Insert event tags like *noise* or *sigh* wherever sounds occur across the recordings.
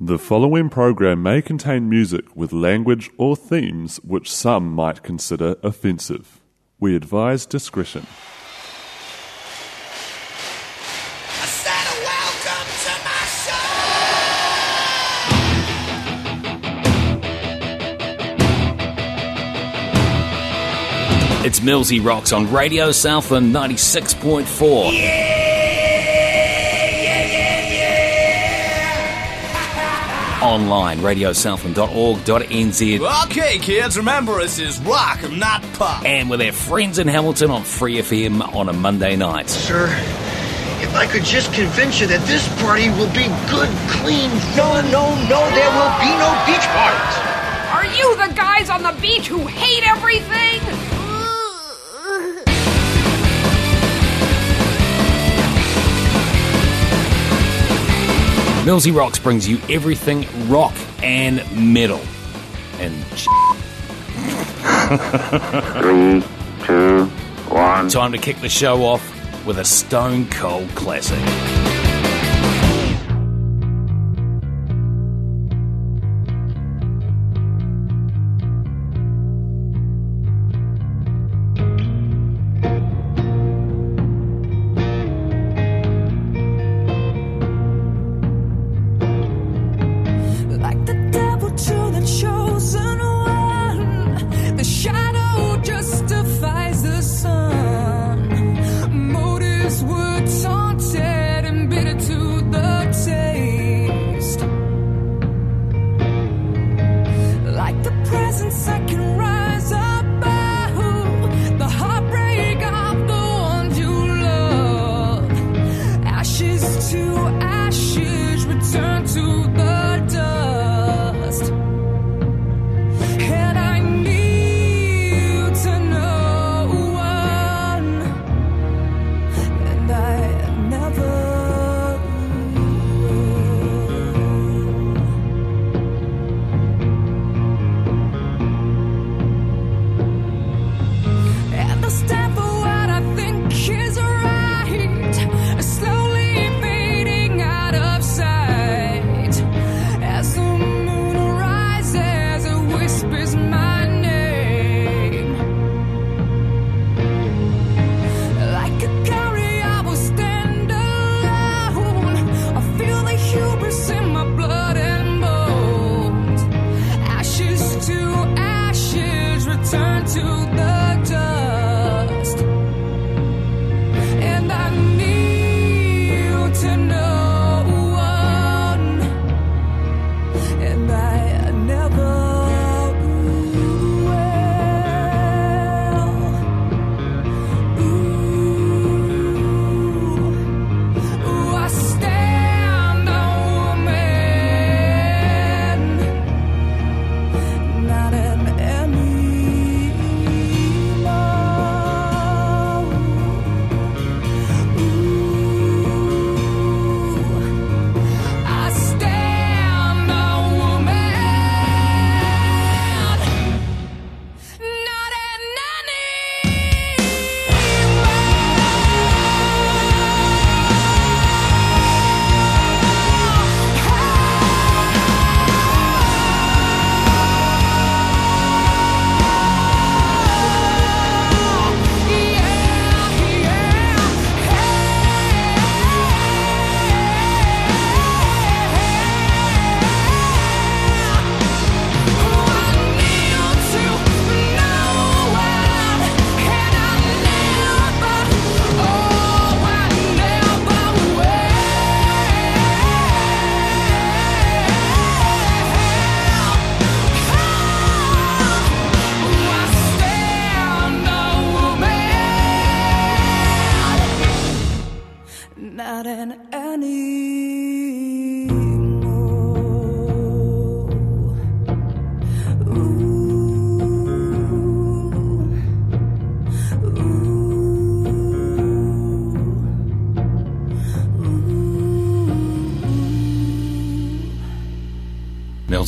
The following program may contain music with language or themes which some might consider offensive. We advise discretion. I said welcome to my show. It's Millsy Rocks on Radio Southland 96.4. Yeah, yeah, Online, radiosouthland.org.nz. Okay, kids, remember this is rock, not pop. And with our friends in Hamilton on Free FM on a Monday night. Sir, if I could just convince you that this party will be good, clean fun. No, no, there will be no beach parties. Are you the guys on the beach who hate everything? Millsy Rocks brings you everything rock and metal. And Three, two, one. time to kick the show off with a stone cold classic.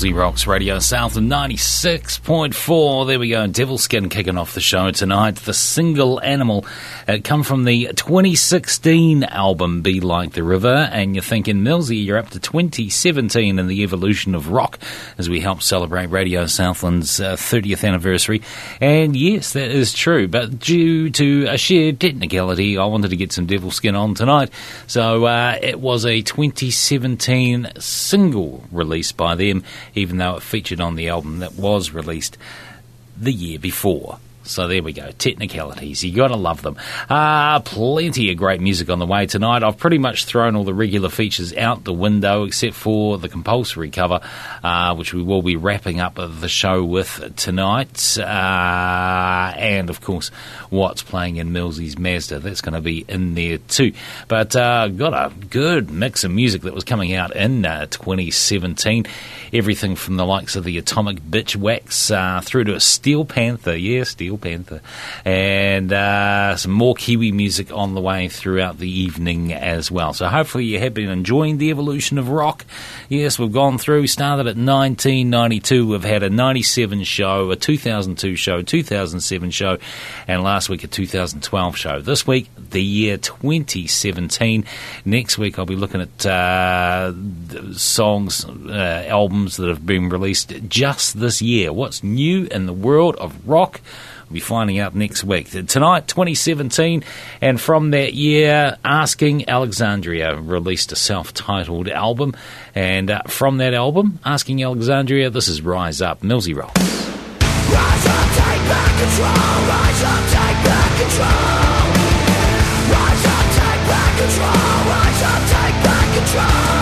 Millsy Rocks Radio Southland 96.4. There we go. Devilskin kicking off the show tonight. The single animal uh, come from the 2016 album Be Like the River. And you're thinking, Millsy, you're up to 2017 in the evolution of rock as we help celebrate Radio Southland's uh, 30th anniversary. And yes, that is true. But due to a shared technicality, I wanted to get some Devilskin on tonight. So uh, it was a 2017 single released by them, even though it featured on the album that was released the year before. So there we go. Technicalities. You gotta love them. Uh, plenty of great music on the way tonight. I've pretty much thrown all the regular features out the window except for the compulsory cover, uh, which we will be wrapping up the show with tonight. Uh, and of course, what's playing in Millsy's Mazda. That's going to be in there too. But uh, got a good mix of music that was coming out in uh, 2017. Everything from the likes of the Atomic Bitchwax through to a Steel Panther. Yeah, Steel Panther. And uh, some more Kiwi music on the way throughout the evening as well. So hopefully you have been enjoying the evolution of rock. Yes, we've gone through, started at 1992. We've had a 97 show, a 2002 show, 2007 show, and last week a 2012 show. This week, the year 2017. Next week, I'll be looking at uh, songs, uh, albums that have been released just this year. What's new in the world of rock? We'll be finding out next week. Tonight, 2017, and from that year, Asking Alexandria released a self titled album. And uh, from that album, Asking Alexandria, this is Rise Up, Millsy Rock. Rise up, take back control. Rise up, take back control. Rise up, take back control. Rise up, take back control.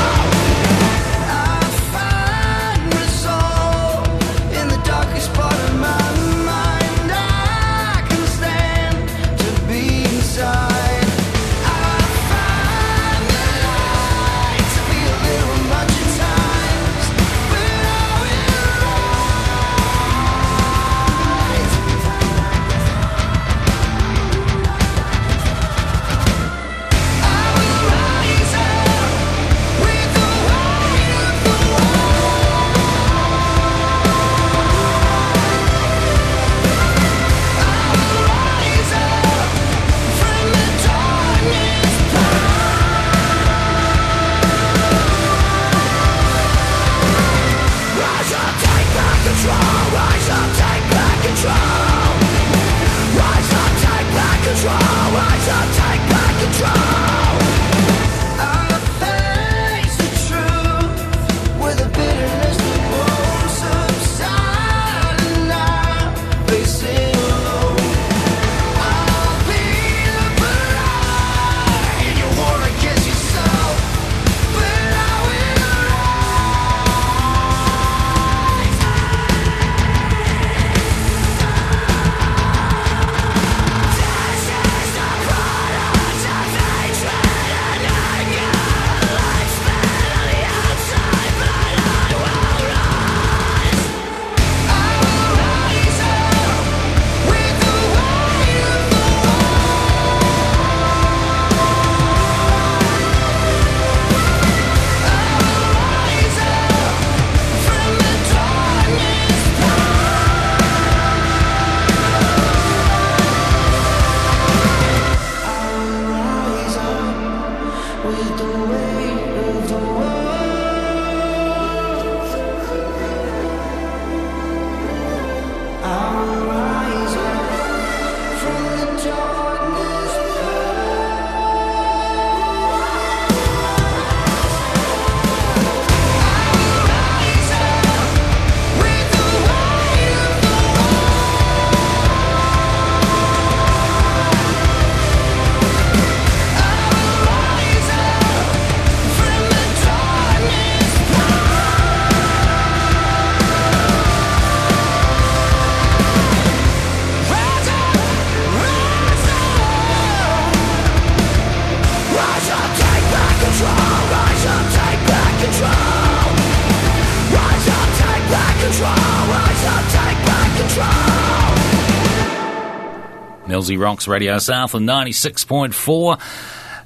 Rocks Radio Southland 96.4.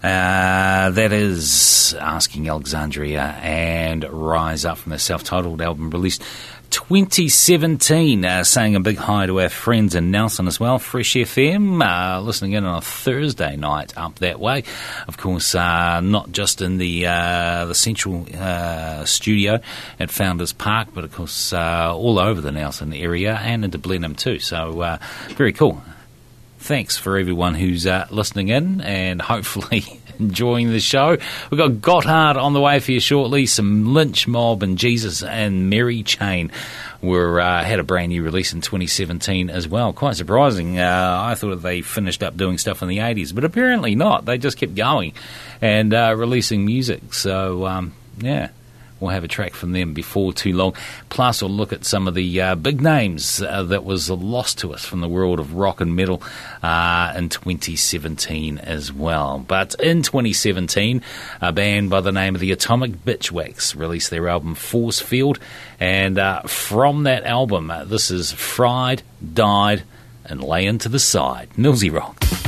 Uh, that is Asking Alexandria and Rise Up from their self titled album released 2017. Uh, saying a big hi to our friends in Nelson as well. Fresh FM, uh, listening in on a Thursday night up that way. Of course, uh, not just in the uh, the central uh, studio at Founders Park, but of course uh, all over the Nelson area and into Blenheim too. So very cool thanks for everyone who's uh, listening in and *laughs* hopefully enjoying the show. We've got Gotthard on the way for you shortly, some Lynch Mob and Jesus and Mary Chain were uh, had a brand new release in 2017 as well. Quite surprising. Uh, I thought they finished up doing stuff in the 80s, but apparently not. They just kept going and uh, releasing music. So, um, yeah. We'll have a track from them before too long. Plus, we'll look at some of the uh, big names uh, that was lost to us from the world of rock and metal uh, in 2017 as well. But in 2017, a band by the name of the Atomic Bitchwax released their album Force Field, and uh, from that album, uh, this is Fried, Died, and Lay Into the Side. Millsy Rock.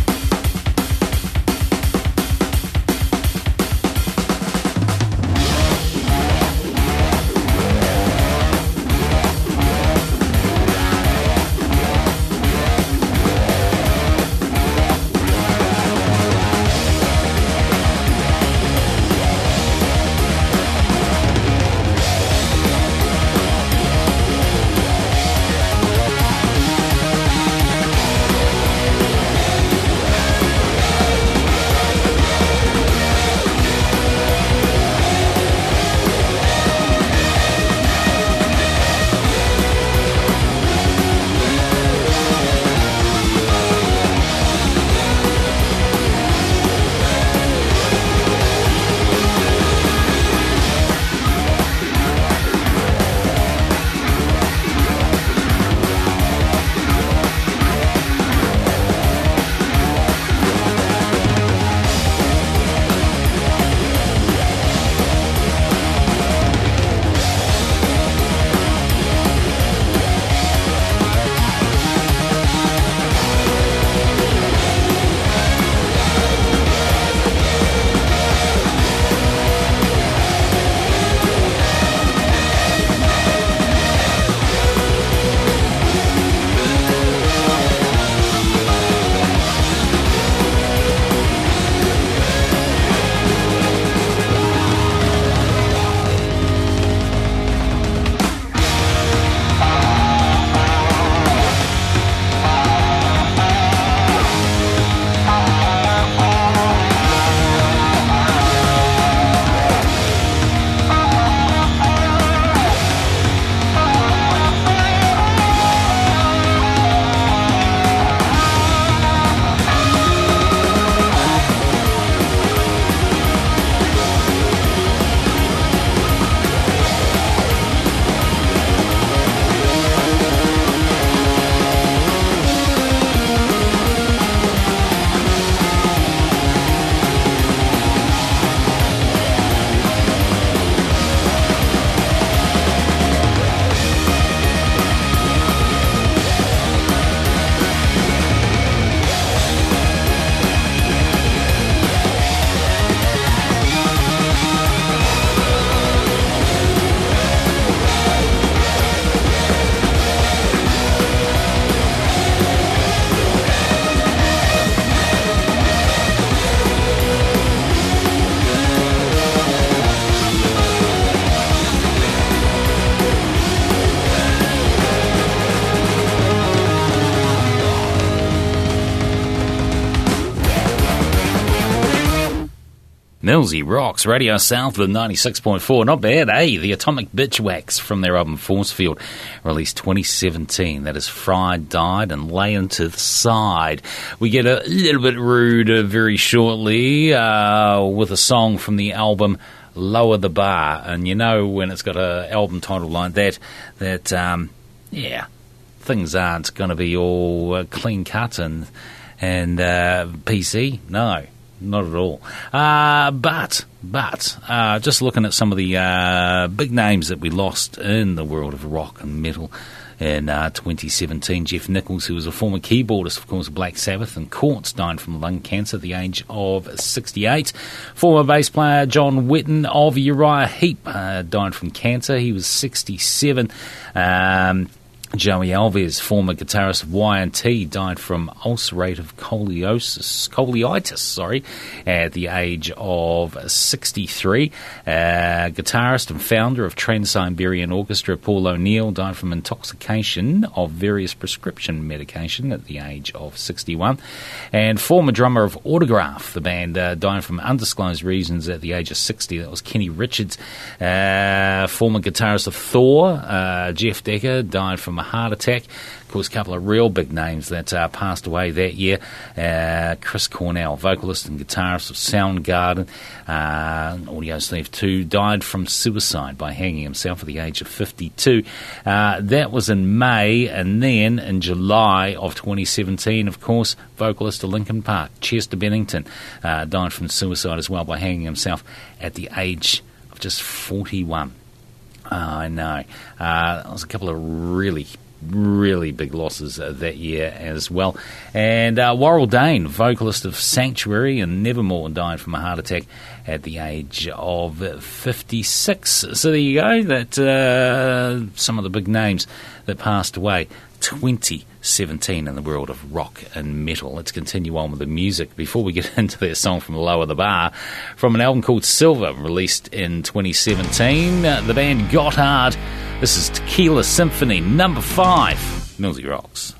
Millsy rocks. Radio Southland 96.4. Not bad, eh? The Atomic Bitchwax from their album Forcefield, released 2017. That is Fried, Died, and Lay Into the Side. We get a little bit rude uh, very shortly uh, with a song from the album Lower the Bar. And you know when it's got an album title like that, that, um, yeah, things aren't going to be all uh, clean cut and, and uh, PC. No not at all. Uh, but but uh, just looking at some of the uh, big names that we lost in the world of rock and metal in uh, 2017. Geoff Nicholls, who was a former keyboardist, of course, Black Sabbath and Quartz, died from lung cancer at the age of 68. Former bass player John Wetton of Uriah Heep uh, died from cancer. He was 67. Um, Joey Alves, former guitarist of Y&T, died from ulcerative coliosis, colitis, sorry, at the age of 63. Uh, guitarist and founder of Trans-Siberian Orchestra, Paul O'Neill, died from intoxication of various prescription medication at the age of 61. And former drummer of Autograph, the band, uh, died from undisclosed reasons at the age of 60. That was Kenny Richards. Uh, former guitarist of Thor, uh, Jeff Decker, died from heart attack. Of course, a couple of real big names that uh, passed away that year. Uh, Chris Cornell, vocalist and guitarist of Soundgarden, uh, Audioslave 2, died from suicide by hanging himself at the age of 52. Uh, that was in May, and then in July of 2017, of course, vocalist of Linkin Park, Chester Bennington, uh, died from suicide as well by hanging himself at the age of just 41. Oh, I know. Uh, there was a couple of really, really big losses uh, that year as well. And uh, Warrell Dane, vocalist of Sanctuary and Nevermore, died from a heart attack at the age of 56. So there you go. That uh, some of the big names that passed away. 2017 in the world of rock and metal. Let's continue on with the music before we get *laughs* into their song from Lower the Bar from an album called Silver, released in 2017. Uh, the band Gotthard. This is Tequila Symphony number five. Millsy Rocks.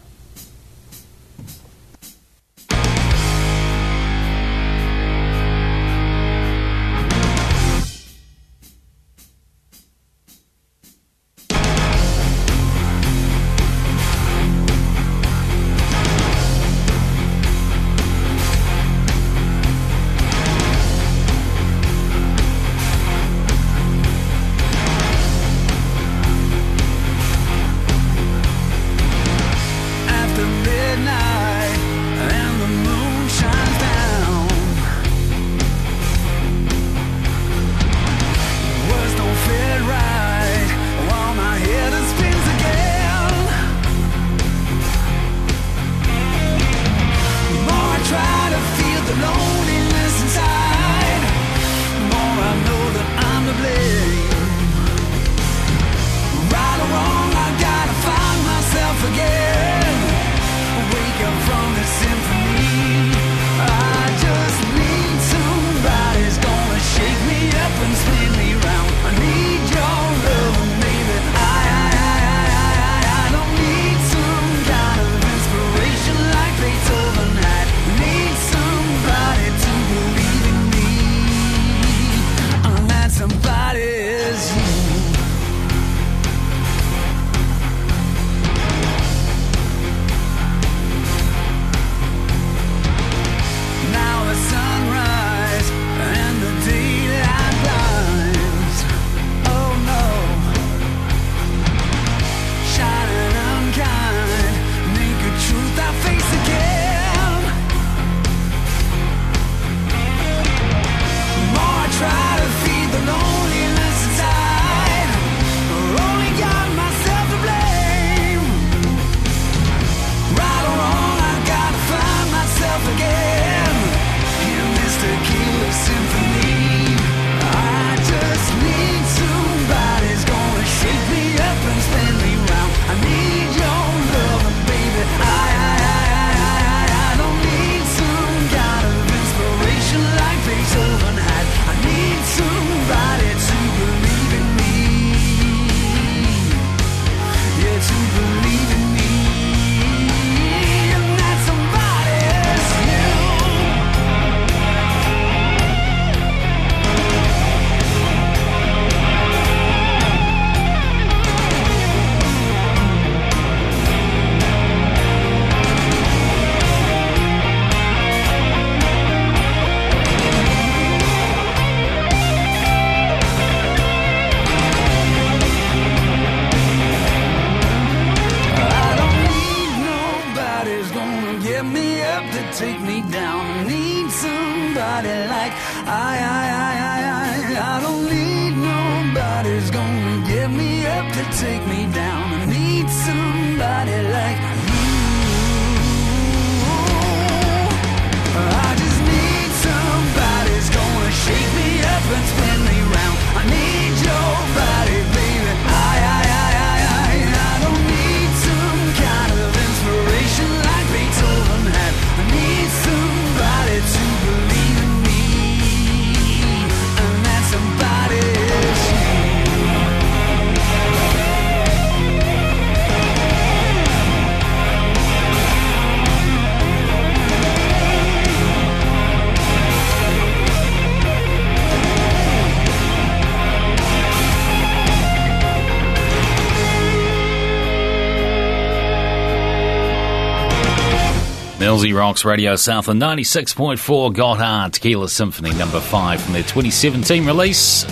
Millsy Rocks Radio Southland 96.4 Gotthard Tequila Symphony number 5 from their 2017 release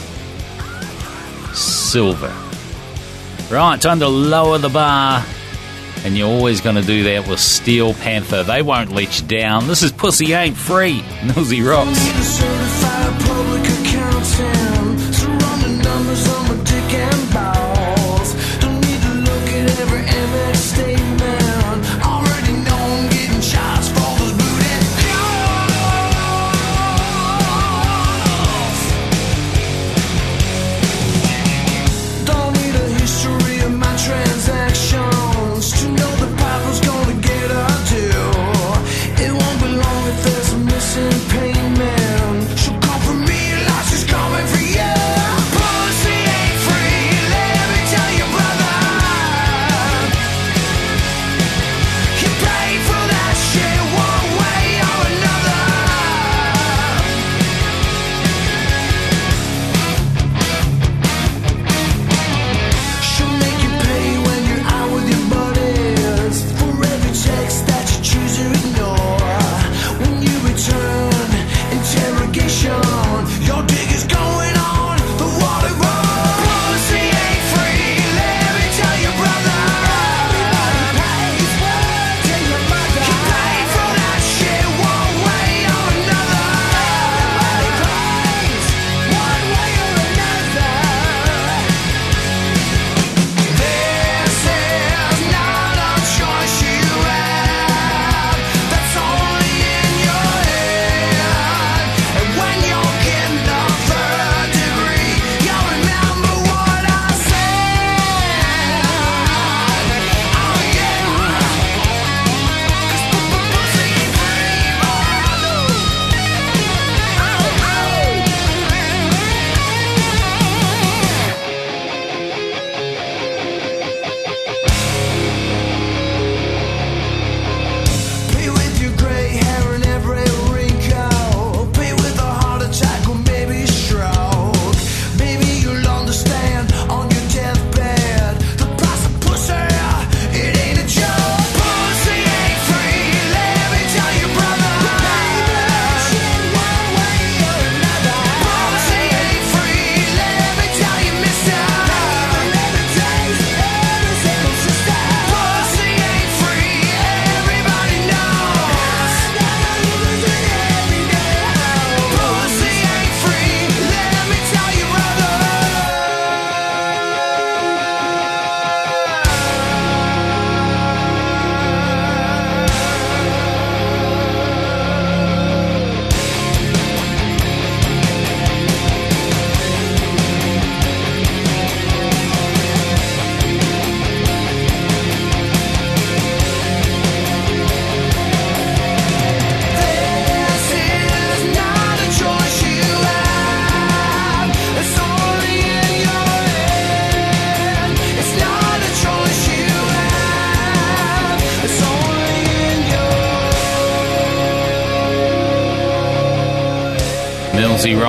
Silver. Right, time to lower the bar. And you're always going to do that with Steel Panther. They won't let you down. This is Pussy Ain't Free. Millsy Rocks.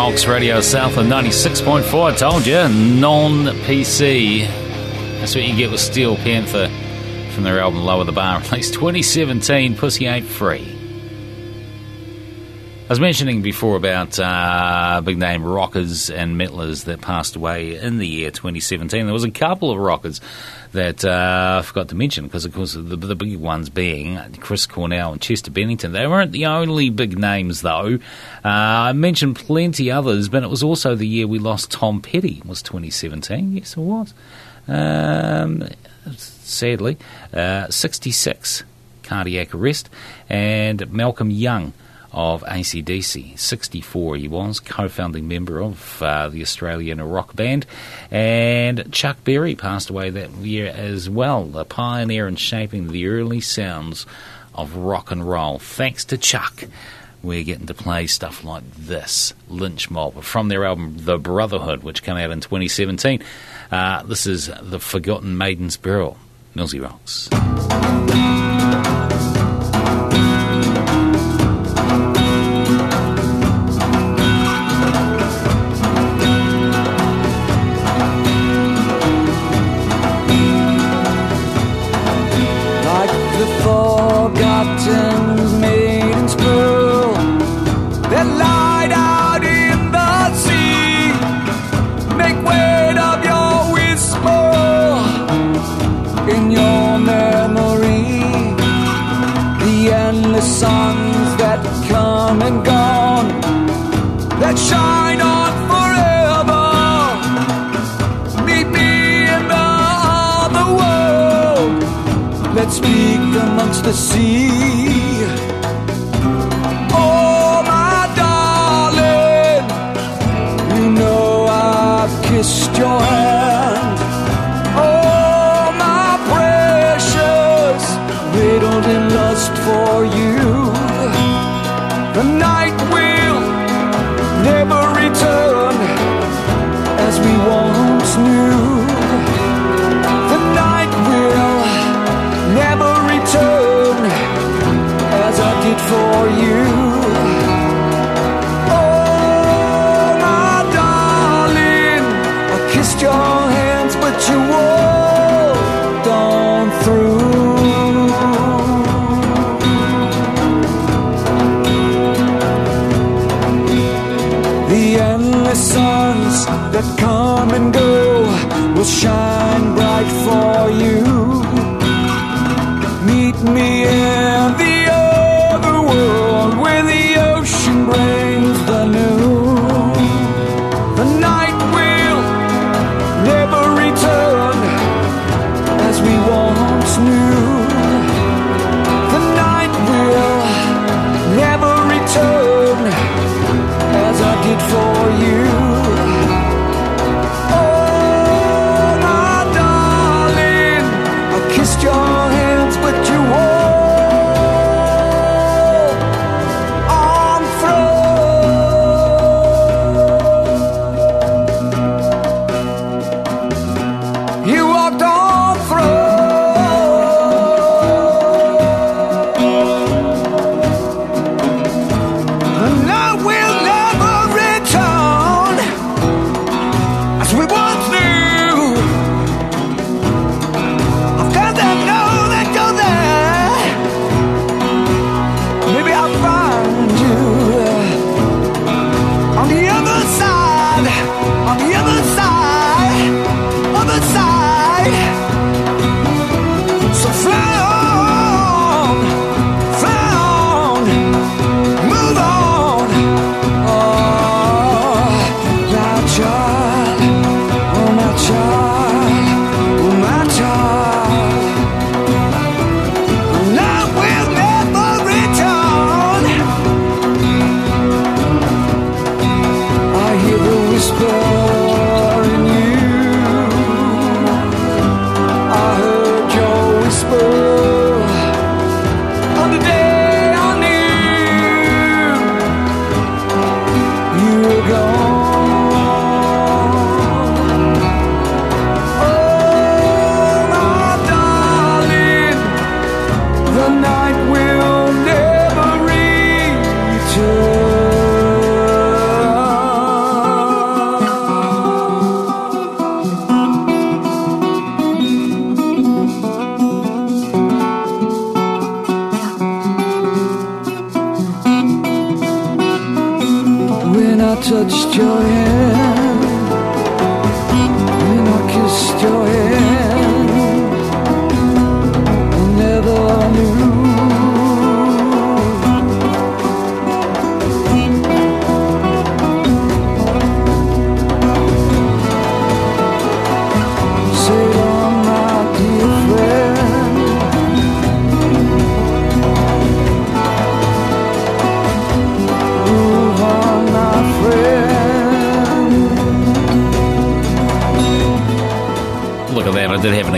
Rocks Radio Southland 96.4. I told you, non PC. That's what you get with Steel Panther from their album Lower the Bar, *laughs* released 2017. Pussy Ain't Free was mentioning before about uh, big name rockers and metalers that passed away in the year 2017. There was a couple of rockers that uh, I forgot to mention because, of course, the, the big ones being Chris Cornell and Chester Bennington. They weren't the only big names, though. Uh, I mentioned plenty others, but it was also the year we lost Tom Petty. It was 2017? Yes, it was. Um, sadly, uh, 66 cardiac arrest, and Malcolm Young of ACDC, 64 he was, co founding member of uh, the Australian rock band. And Chuck Berry passed away that year as well, a pioneer in shaping the early sounds of rock and roll. Thanks to Chuck, we're getting to play stuff like this Lynch Mob from their album The Brotherhood, which came out in 2017. Uh, this is The Forgotten Maiden's Burial. Millsy Rocks. the suns that come and gone, that shine on forever. Meet me in the other world. Let's speak amongst the sea.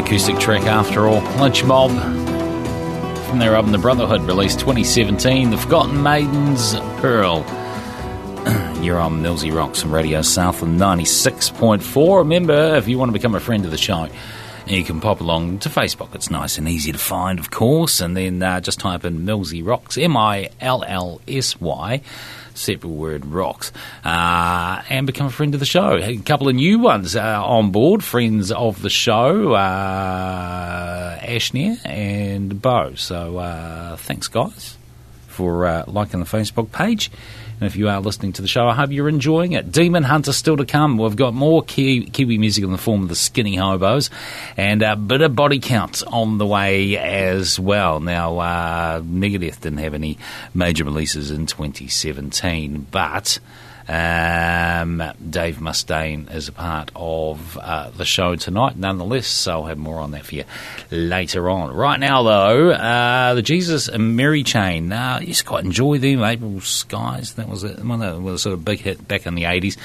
Acoustic track after all. Lunch Mob from their album The Brotherhood, released 2017. The Forgotten Maidens, Pearl. *clears throat* You're on Millsy Rocks and Radio South Southland 96.4. Remember, if you want to become a friend of the show, you can pop along to Facebook. It's nice and easy to find, of course, and then uh, just type in Millsy Rocks, M I L L S Y, separate word rocks, uh, and become a friend of the show. A couple of new ones uh, on board, friends of the show, uh, and Bo. So uh, thanks, guys, for uh, liking the Facebook page. And if you are listening to the show, I hope you're enjoying it. Demon Hunter still to come. We've got more Kiwi, Kiwi music in the form of the Skinny Hobos and a bit of body count on the way as well. Now, uh, Megadeth didn't have any major releases in 2017, but. Um, Dave Mustaine is a part of uh, the show tonight, nonetheless, so I'll have more on that for you later on. Right now, though, uh, the Jesus and Mary chain. Uh, I quite enjoy them. April Skies, that was one was a sort of big hit back in the 80s,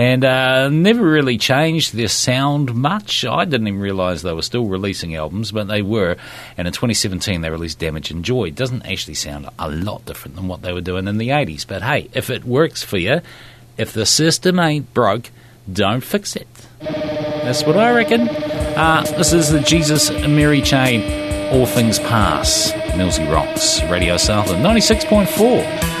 and uh, never really changed their sound much. I didn't even realise they were still releasing albums, but they were, and in 2017 they released Damage and Joy. It doesn't actually sound a lot different than what they were doing in the 80s, but hey, if it works for you, if the system ain't broke, don't fix it. That's what I reckon. Uh, this is the Jesus and Mary chain. All things pass. Millsy Rocks. Radio Southland 96.4.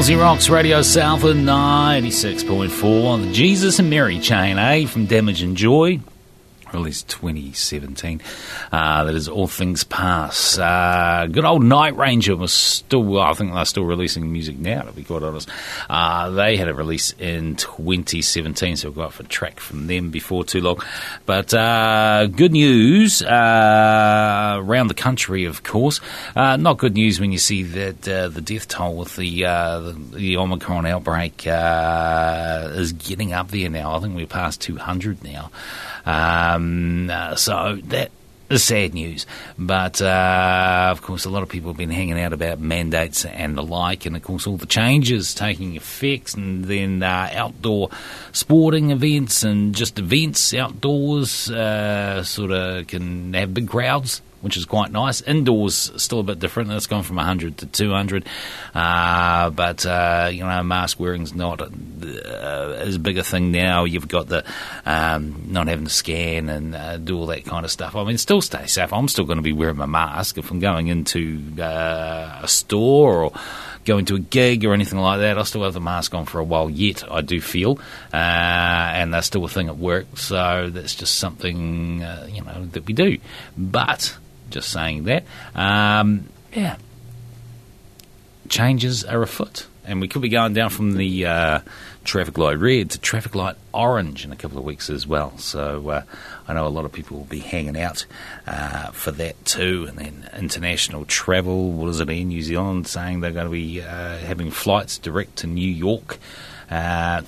Millsy Rocks Radio Southland 96.4 on the Jesus and Mary chain, A from Damage and Joy. Released 2017. Uh, that is All Things Pass. Uh, good old Night Ranger was still, I think they're still releasing music now, to be quite honest. Uh, they had a release in 2017, so we'll go for a track from them before too long. But uh, good news uh, around the country, of course. Uh, not good news when you see that the death toll with the, the, the Omicron outbreak is getting up there now. I think we're past 200 now. Um, uh, so that is sad news. But uh, of course, a lot of people have been hanging out about mandates and the like, and of course, all the changes taking effect, and then uh, outdoor sporting events and just events outdoors uh, sort of can have big crowds. Which is quite nice. Indoors, still a bit different. It's gone from 100 to 200. Uh, but, uh, you know, mask wearing's not uh, as big a thing now. You've got the um, not having to scan and uh, do all that kind of stuff. I mean, still stay safe. I'm still going to be wearing my mask if I'm going into uh, a store or going to a gig or anything like that. I still have the mask on for a while yet, I do feel. Uh, and that's still a thing at work. So that's just something, you know, that we do. But just saying that. Um, yeah. Changes are afoot. And we could be going down from the uh, traffic light red to traffic light orange in a couple of weeks as well. So uh, I know a lot of people will be hanging out uh, for that too. And then international travel, what is it in New Zealand saying they're going to be uh, having flights direct to New York. Uh,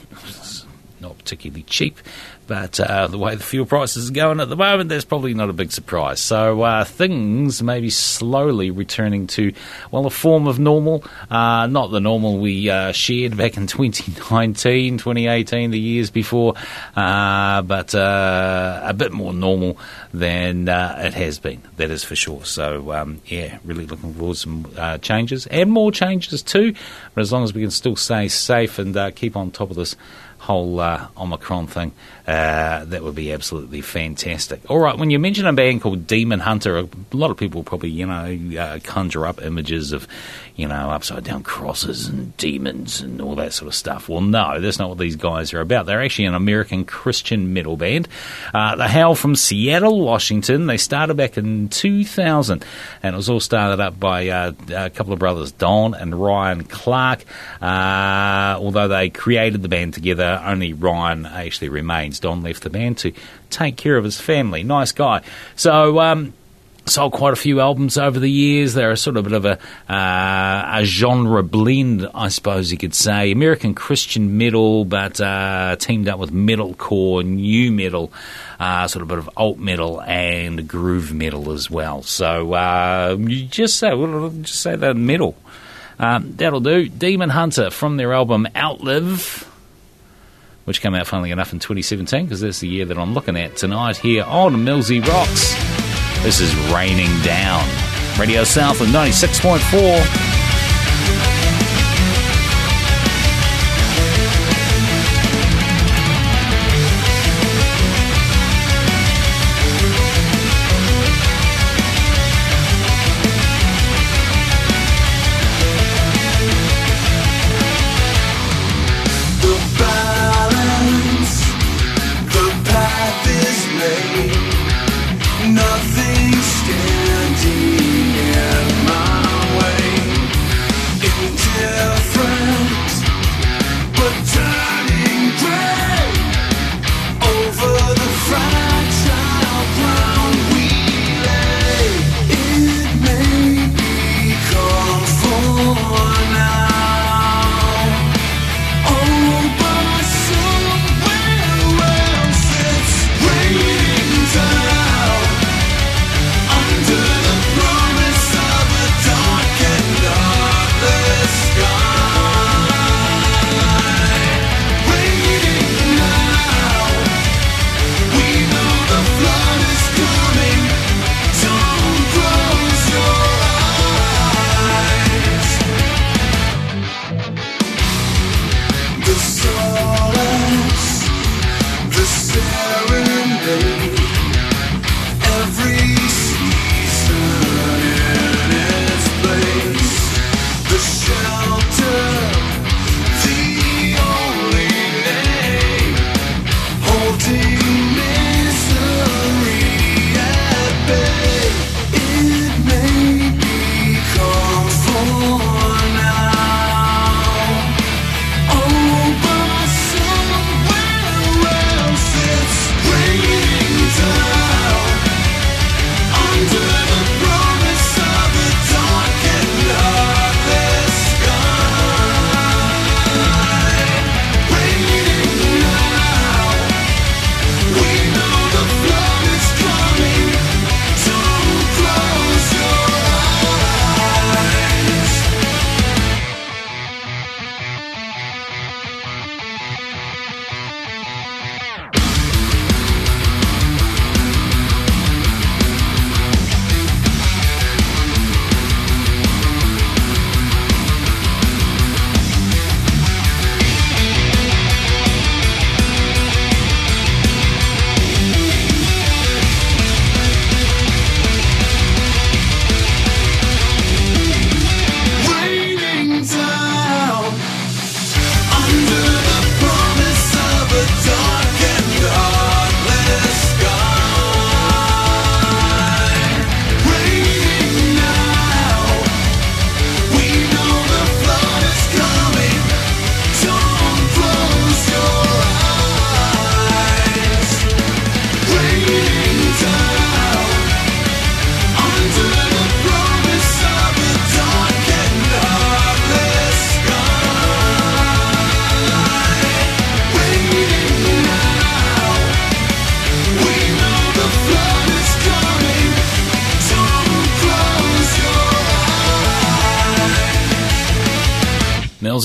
not particularly cheap, but uh, the way the fuel prices are going at the moment, that's probably not a big surprise. So uh, things may be slowly returning to, well, a form of normal. Uh, not the normal we uh, shared back in *laughs* 2019, 2018, the years before, uh, but uh, a bit more normal than it has been, that is for sure. So, um, yeah, really looking forward to some changes and more changes too. But as long as we can still stay safe and keep on top of this whole uh, Omicron thing, uh, that would be absolutely fantastic. All right, when you mention a band called Demon Hunter, a lot of people probably, you know, uh, conjure up images of, you know, upside down crosses and demons and all that sort of stuff. Well, no, that's not what these guys are about. They're actually an American Christian metal band. Uh, they hail from Seattle, Washington. They started back in 2000, and it was all started up by uh, a couple of brothers, Don and Ryan Clark. Uh, although they created the band together, only Ryan actually remains. Don left the band to take care of his family. Nice guy. So, um, sold quite a few albums over the years. They're a sort of bit of a, uh, a genre blend, I suppose you could say. American Christian metal, but uh, teamed up with metalcore, new metal, uh, sort of bit of alt metal and groove metal as well. So uh, you just say, just say the metal. Um, that'll do. Demon Hunter from their album Outlive which came out funnily enough in 2017 because that's the year that I'm looking at tonight here on Millsy Rocks. This is Raining Down. Radio Southland 96.4.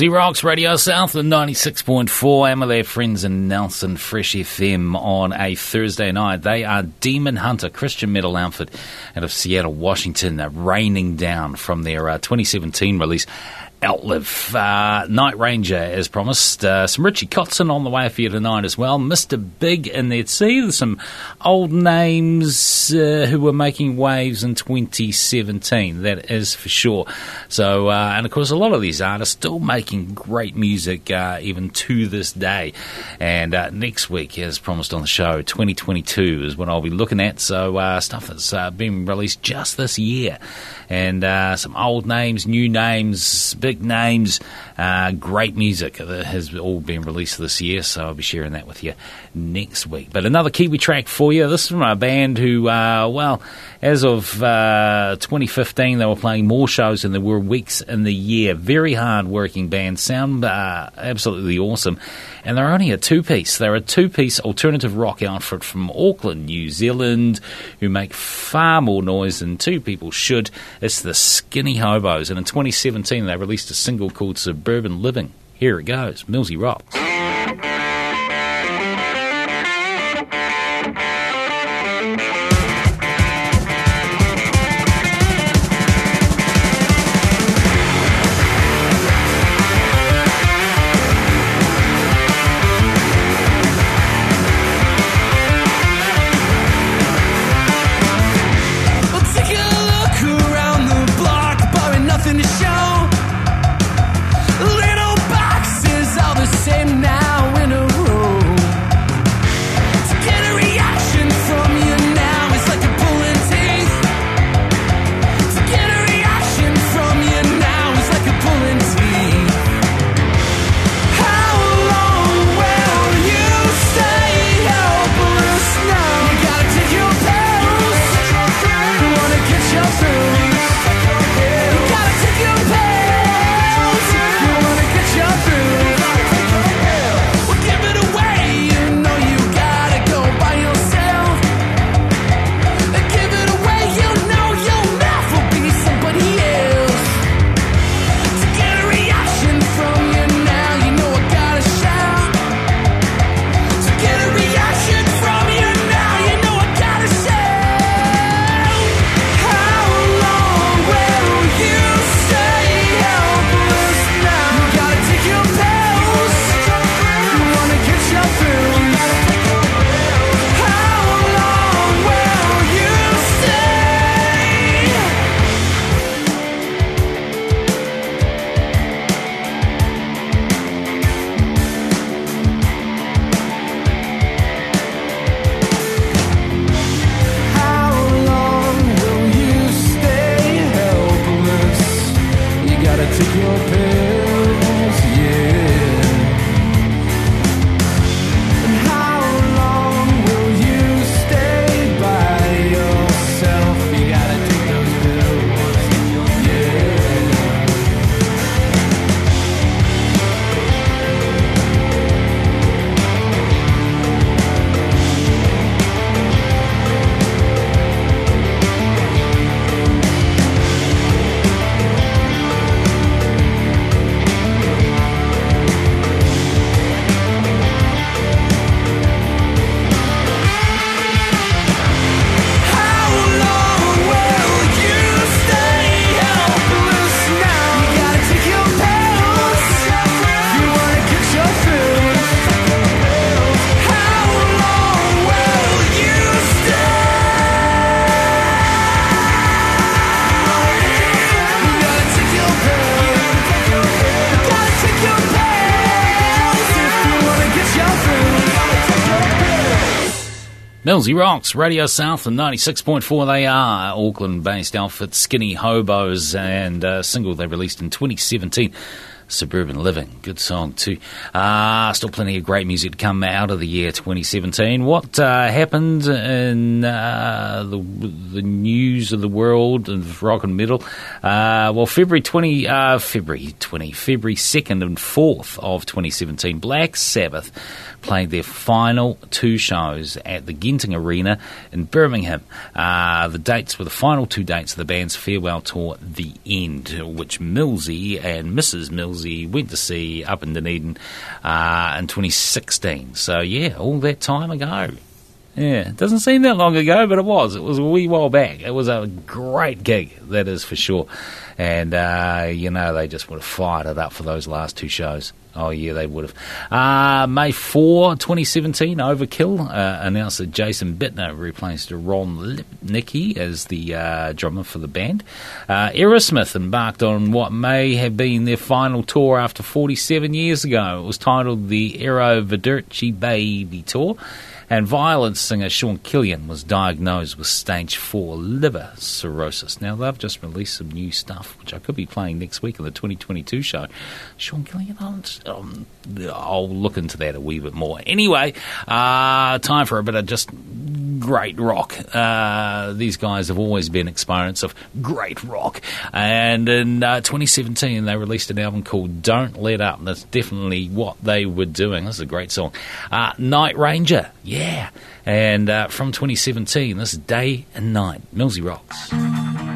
Rocks, Radio Southland 96.4. Am their friends in Nelson Fresh FM on a Thursday night. They are Demon Hunter, Christian metal outfit out of Seattle, Washington, uh, raining down from their uh, 2017 release. Outlive. Uh, Night Ranger, as promised. Uh, some Richie Kotzen on the way for you tonight as well. Mr. Big in there too. There's some old names uh, who were making waves in 2017, that is for sure. So, uh, and of course, a lot of these artists still making great music uh, even to this day. And uh, next week, as promised on the show, 2022 is what I'll be looking at. So, stuff that's been released just this year. And some old names, new names, big names, uh, great music that has all been released this year. So I'll be sharing that with you next week. But another Kiwi track for you. This is from a band who, uh, well, as of uh, 2015, they were playing more shows than there were weeks in the year. Very hard working band, sound uh, absolutely awesome. And they're only a two piece. They're a two piece alternative rock outfit from Auckland, New Zealand, who make far more noise than two people should. It's the Skinny Hobos. And in 2017, they released a single called Suburban Urban living. Here it goes Millsy Rocks. Millsy Rocks, Radio Southland 96.4. They are Auckland based outfit Skinny Hobos and a single they released in 2017. Suburban Living, good song too. Uh, still plenty of great music to come out of the year 2017. What uh, happened in uh, the, the news of the world of rock and metal? Uh, well, February 20, uh, February 20, February 2nd and 4th of 2017, Black Sabbath played their final two shows at the Genting Arena in Birmingham. Uh, the dates were the final two dates of the band's farewell tour, The End, which Millsy and Mrs. Millsy went to see up in Dunedin uh, in 2016. So, yeah, all that time ago. Yeah, it doesn't seem that long ago, but it was. It was a wee while back. It was a great gig, that is for sure. And, uh, you know, they just would have fired it up for those last two shows. Oh, yeah, they would have. Uh, May 4, 2017, Overkill uh, announced that Jason Bittner replaced Ron Lipnicki as the uh, drummer for the band. Uh, Aerosmith embarked on what may have been their final tour after 47 years ago. It was titled the Aero Vederci Baby Tour and Vio-lence singer Sean Killian was diagnosed with stage 4 liver cirrhosis. Now, they've just released some new stuff, which I could be playing next week on the 2022 show. Sean Killian, I'll, um, I'll look into that a wee bit more. Anyway, uh, time for a bit of just great rock. Uh, these guys have always been exponents of great rock. And in uh, 2017, they released an album called Don't Let Up. That's definitely what they were doing. This is a great song. Uh, Night Ranger, yeah. And uh, from 2017, this is Day and Night. Millsy Rocks.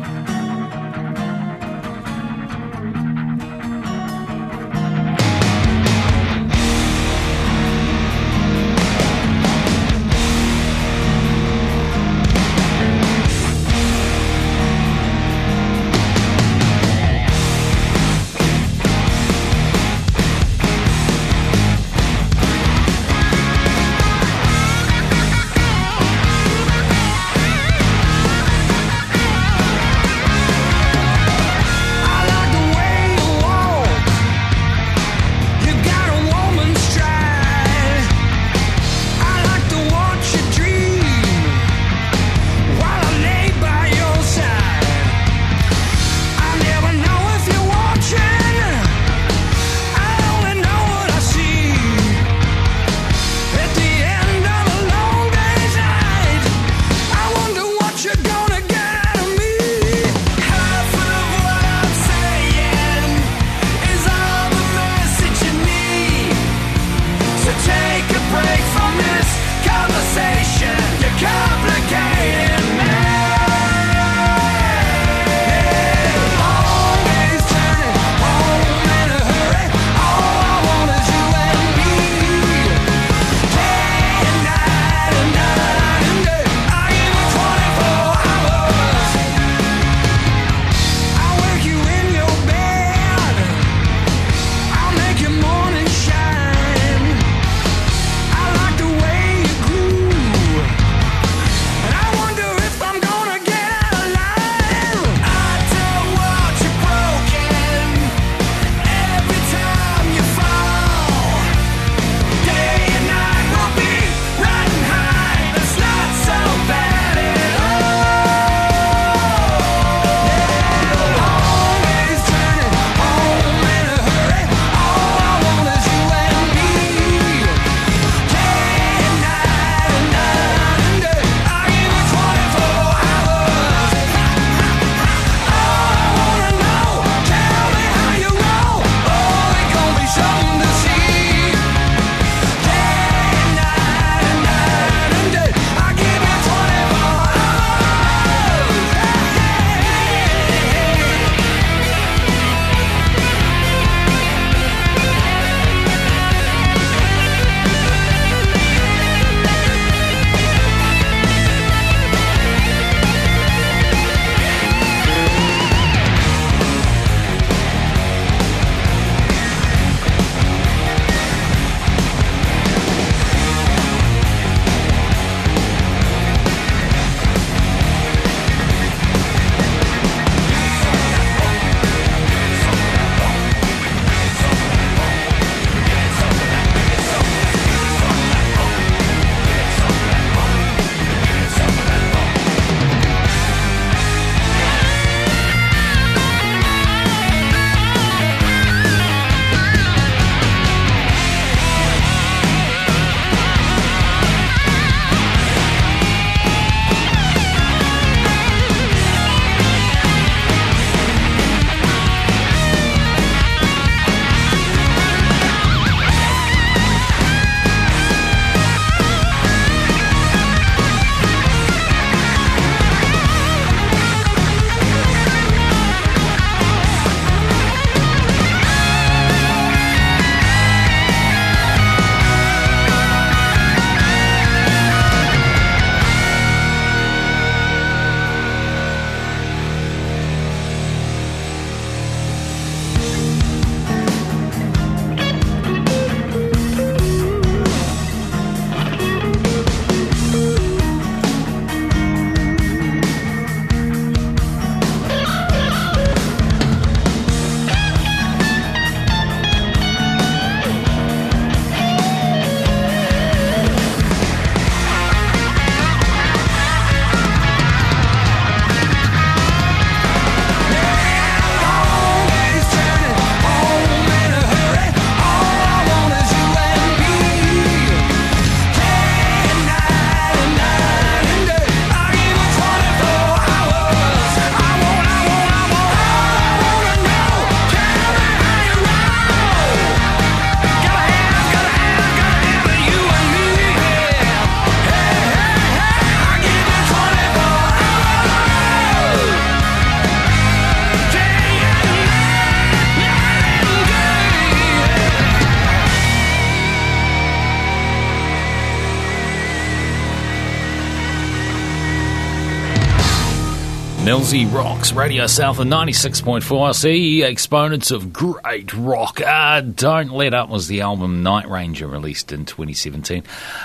Millsy Rocks, Radio Southland 96.4. I see exponents of great rock. Uh, Don't Let Up was the album Night Ranger released in 2017.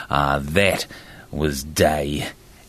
Uh, that was Day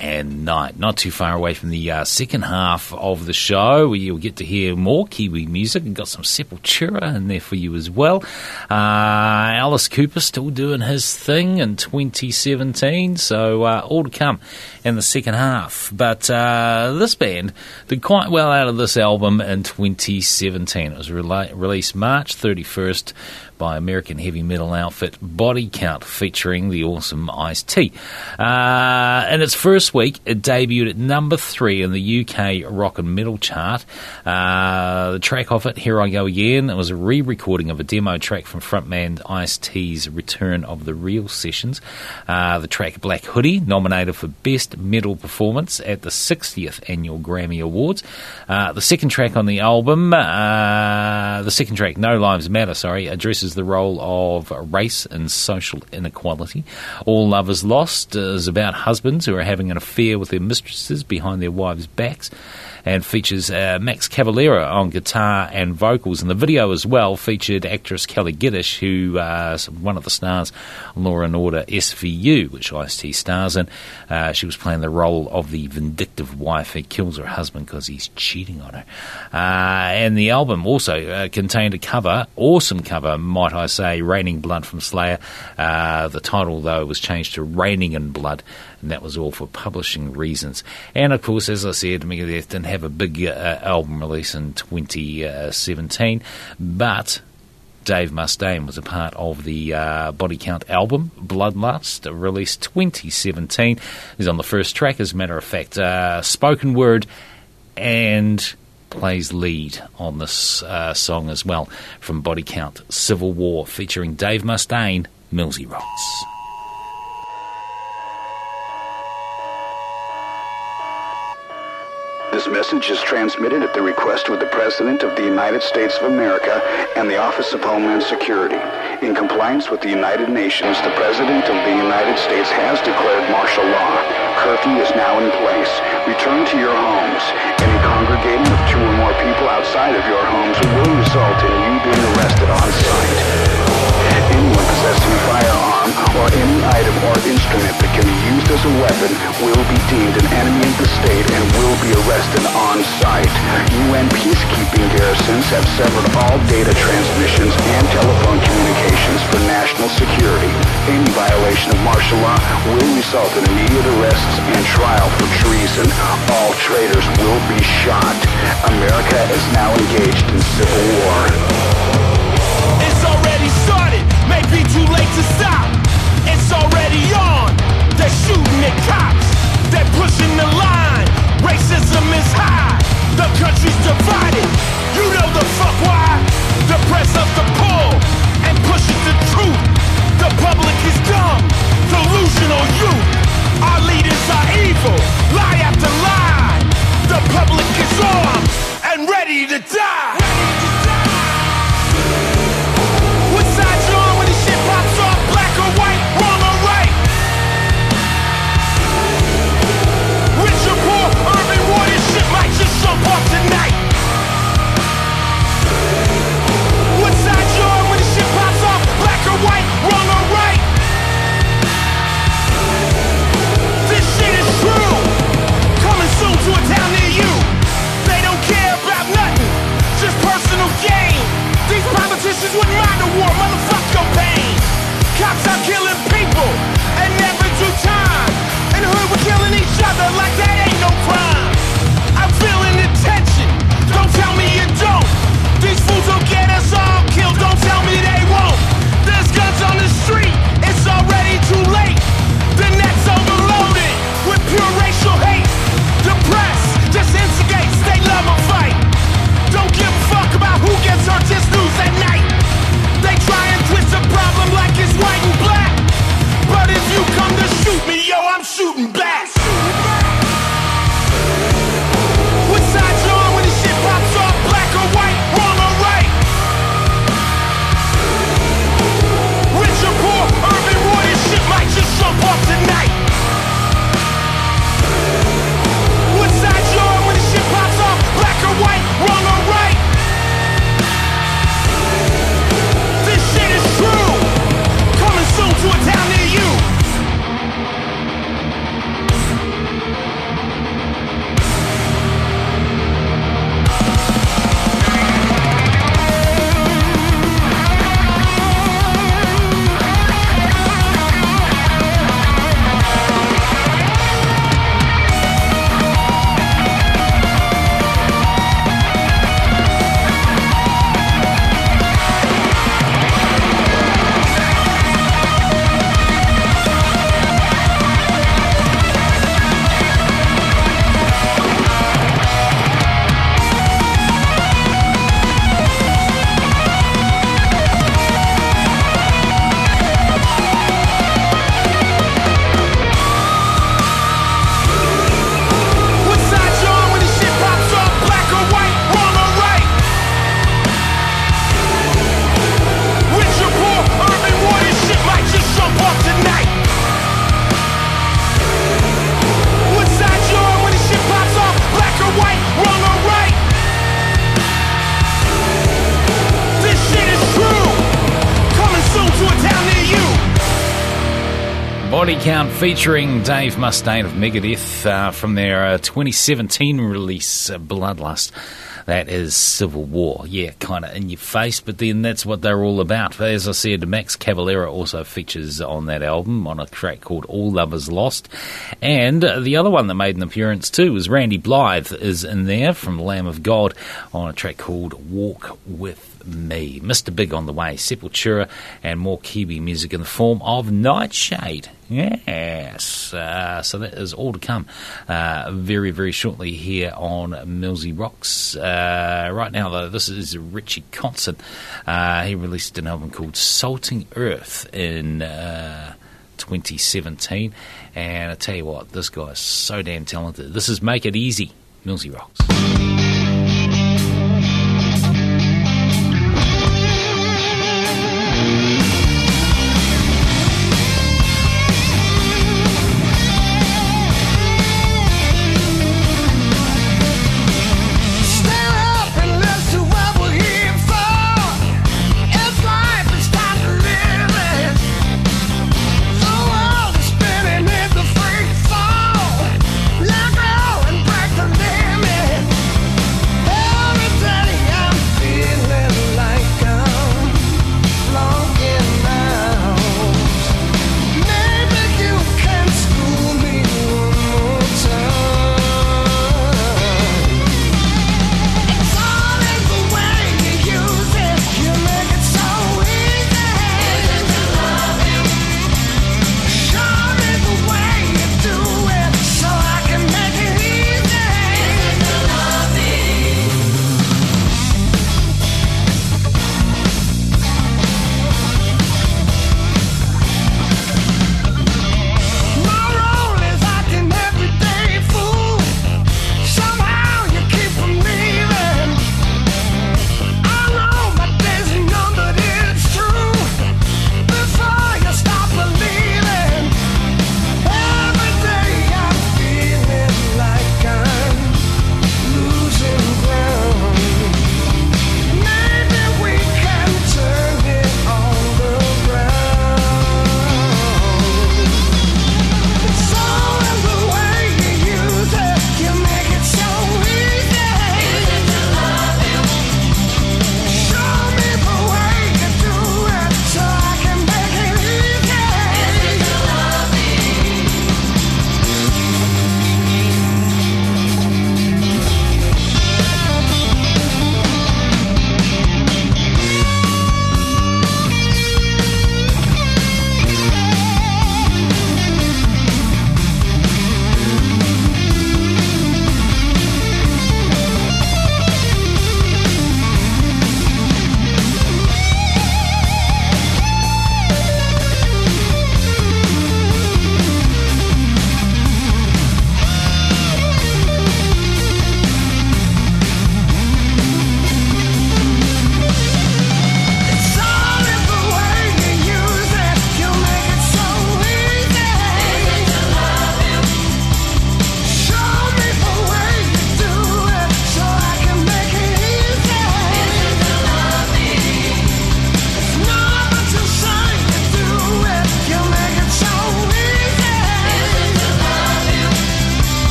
and Night. Not too far away from the uh, second half of the show, where you'll get to hear more Kiwi music and got some Sepultura in there for you as well. Uh, Alice Cooper still doing his thing in 2017, so uh, all to come in the second half. But uh, this band did quite well out of this album in 2017. It was rela- released March 31st by American heavy metal outfit Body Count, featuring the awesome Ice T. Uh, in its first week, it debuted at number three in the UK rock and metal chart. Uh, the track off it, Here I Go Again, it was a re recording of a demo track from frontman Ice T's Return of the Real Sessions. Uh, the track Black Hoodie, nominated for Best Metal Performance at the 60th Annual Grammy Awards. Uh, the second track on the album, uh, the second track, No Lives Matter, sorry, addresses the role of race and social inequality. All Love is Lost is about husbands who are having an affair with their mistresses behind their wives' backs and features uh, Max Cavalera on guitar and vocals. And the video as well featured actress Kelli Giddish, who uh, one of the stars Law and Order SVU, which Ice-T stars in. Uh, she was playing the role of the vindictive wife who kills her husband because he's cheating on her. Uh, and the album also uh, contained a cover, awesome cover, might I say, Raining Blood from Slayer. Uh, the title, though, was changed to Raining in Blood and that was all for publishing reasons. And of course, as I said, Megadeth didn't have a big uh, album release in 2017, but Dave Mustaine was a part of the uh, Body Count album, Bloodlust, released 2017. He's on the first track, as a matter of fact, uh, spoken word and plays lead on this uh, song as well from Body Count Civil War, featuring Dave Mustaine, Millsy Rocks. This message is transmitted at the request of the President of the United States of America and the Office of Homeland Security. In compliance with the United Nations, the President of the United States has declared martial law. Curfew is now in place. Return to your homes. Any congregating of two or more people outside of your homes will result in you being arrested on site. Anyone possessing a firearm or any item or instrument that can be used as a weapon will be deemed an enemy of the state and will be arrested on site. UN peacekeeping garrisons have severed all data transmissions and telephone communications for national security. Any violation of martial law will result in immediate arrests and trial for treason. All traitors will be shot. America is now engaged in civil war. It's already started, may be too late to stop. It's already on. They're shooting at cops. They're pushing the line. Racism is high. The country's divided. You know the fuck why? The press of the pull and pushes the truth. The public is dumb, delusional youth. Our leaders are evil, lie after lie. The public is armed and ready to die. I'm shooting back. Count featuring Dave Mustaine of Megadeth uh, from their uh, 2017 release, uh, Bloodlust. That is Civil War. Yeah, kind of in your face, but then that's what they're all about. As I said, Max Cavalera also features on that album on a track called All Love Is Lost. And uh, the other one that made an appearance too was Randy Blythe is in there from Lamb of God on a track called Walk With me. Mr. Big on the way, Sepultura, and more Kiwi music in the form of Nightshade. Yes. Uh, so that is all to come uh, very, very shortly here on Millsy Rocks. Uh, right now, though, this is Richie Kotzen. Uh, he released an album called Salting Earth in. Uh, 2017, and I tell you what, this guy is so damn talented. This is Make It Easy, Millsy Rocks.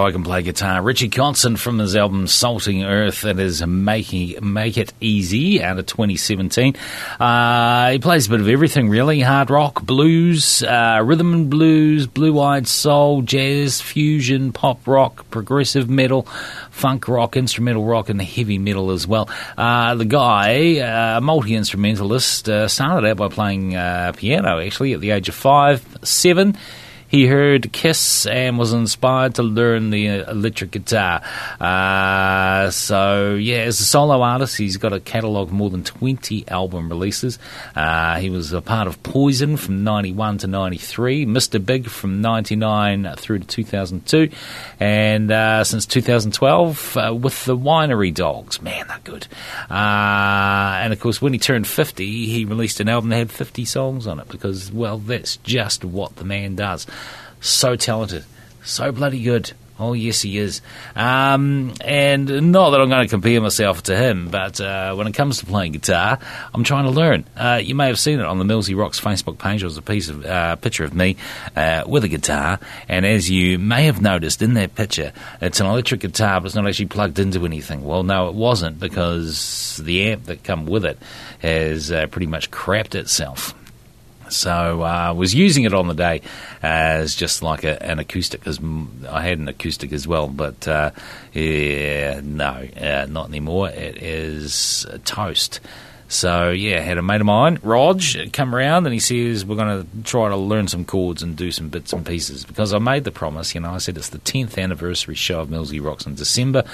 Guy can play guitar. Richie Kotzen from his album Salting Earth that is making Make It Easy out of 2017. Uh, he plays a bit of everything really. Hard rock, blues, uh, rhythm and blues, blue-eyed soul, jazz, fusion, pop rock, progressive metal, funk rock, instrumental rock and heavy metal as well. Uh, the guy, uh, multi-instrumentalist, uh, started out by playing uh, piano actually at the age of five, seven. He heard Kiss and was inspired to learn the uh, electric guitar. Uh, so, yeah, as a solo artist, he's got a catalogue of more than 20 album releases. Uh, he was a part of Poison from 91 to 93, Mr. Big from 99 through to 2002, and uh, since 2012 uh, with the Winery Dogs. Man, they're good. Uh, and of course, when he turned 50, he released an album that had 50 songs on it because, well, that's just what the man does. So talented, so bloody good. Oh, yes, he is. Um, and not that I'm going to compare myself to him, but uh, when it comes to playing guitar, I'm trying to learn. Uh, you may have seen it on the Millsy Rocks Facebook page. It was a piece of uh, picture of me uh, with a guitar, and as you may have noticed in that picture, it's an electric guitar, but it's not actually plugged into anything. Well, no, it wasn't because the amp that come with it has uh, pretty much crapped itself. So I uh, was using it on the day as just like a, an acoustic, because I had an acoustic as well. But uh, yeah, no, uh, not anymore. It is toast. So yeah, had a mate of mine, Rog, come around and he says we're going to try to learn some chords and do some bits and pieces because I made the promise. You know, I said it's the tenth anniversary show of Millsy Rocks in December.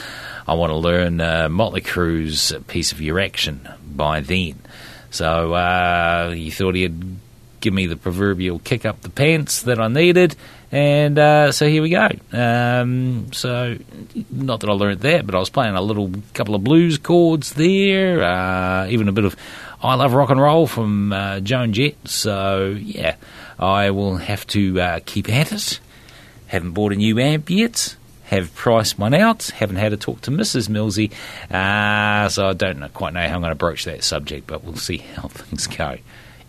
I want to learn uh, Motley Crue's "Piece of Your Action" by then. So uh, he thought he'd give me the proverbial kick up the pants that I needed, and uh, so here we go. Um, so, not that I learned that, but I was playing a little couple of blues chords there, uh, even a bit of I Love Rock and Roll from uh, Joan Jett. So, yeah, I will have to uh, keep at it. Haven't bought a new amp yet. Have priced one out. Haven't had a talk to Mrs. Millsy, uh, so I don't quite know how I'm going to broach that subject, but we'll see how *laughs* things go.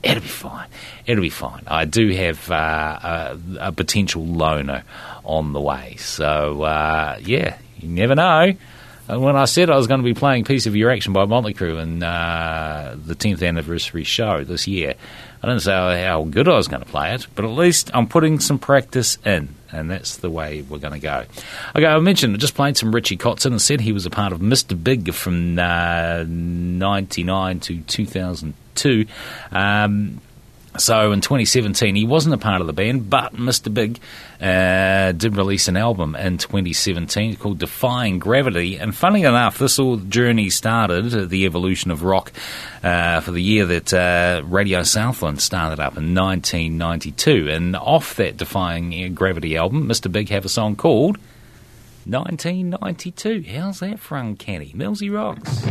It'll be fine. It'll be fine. I do have uh, a, a, potential loaner on the way. So, uh, yeah, you never know. And when I said I was going to be playing Piece of Your Action by Motley in uh, the 10th anniversary show this year, I didn't say how good I was going to play it, but at least I'm putting some practice in, and that's the way we're going to go. Okay, I mentioned I just played some Richie Kotzen and said he was a part of Mr. Big from uh, 99 to 2002. Um, so in 2017, he wasn't a part of the band, but Mr. Big uh, did release an album in 2017 called Defying Gravity. And funny enough, this all journey started, uh, the evolution of rock, uh, for the year that uh, Radio Southland started up in 1992. And off that Defying Gravity album, Mr. Big have a song called 1992. How's that for uncanny? Millsy Rocks.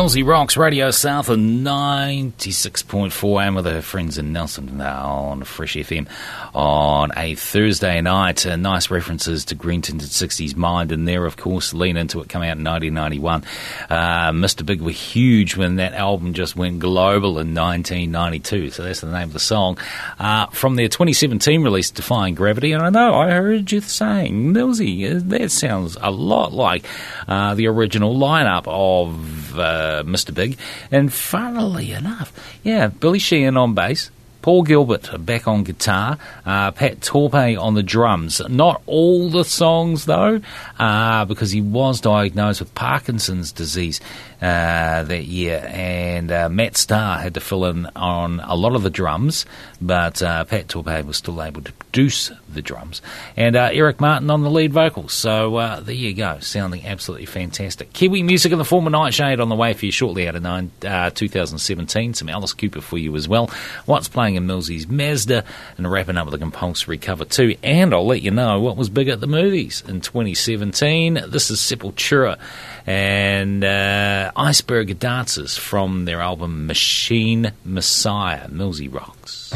Millsy Rocks Radio Southland 96.4 AM with her friends in Nelson now on Fresh FM on a Thursday night. Uh, nice references to Green Tinted 60s Mind and there, of course, Lean Into It come out in 1991. Uh, Mr. Big were huge when that album just went global in 1992, so that's the name of the song. Uh, from their 2017 release, Defying Gravity, and I know I heard you saying, Millsy, uh, that sounds a lot like uh, the original lineup of uh, Mr. Big. And funnily enough, yeah, Billy Sheehan on bass. Paul Gilbert back on guitar, uh, Pat Torpey on the drums. Not all the songs though, uh, because he was diagnosed with Parkinson's disease uh, that year, and uh, Matt Starr had to fill in on a lot of the drums, but uh, Pat Torpey was still able to produce the drums, and uh, Eric Martin on the lead vocals. So there you go, sounding absolutely fantastic. Kiwi music in the form of Nightshade on the way for you shortly out of nine, uh, 2017. Some Alice Cooper for you as well. What's playing in Millsy's Mazda, and wrapping up with a compulsory cover too. And I'll let you know what was big at the movies in 2017. This is Sepultura and uh, Iceberg Dancers from their album Machine Messiah. Millsy rocks.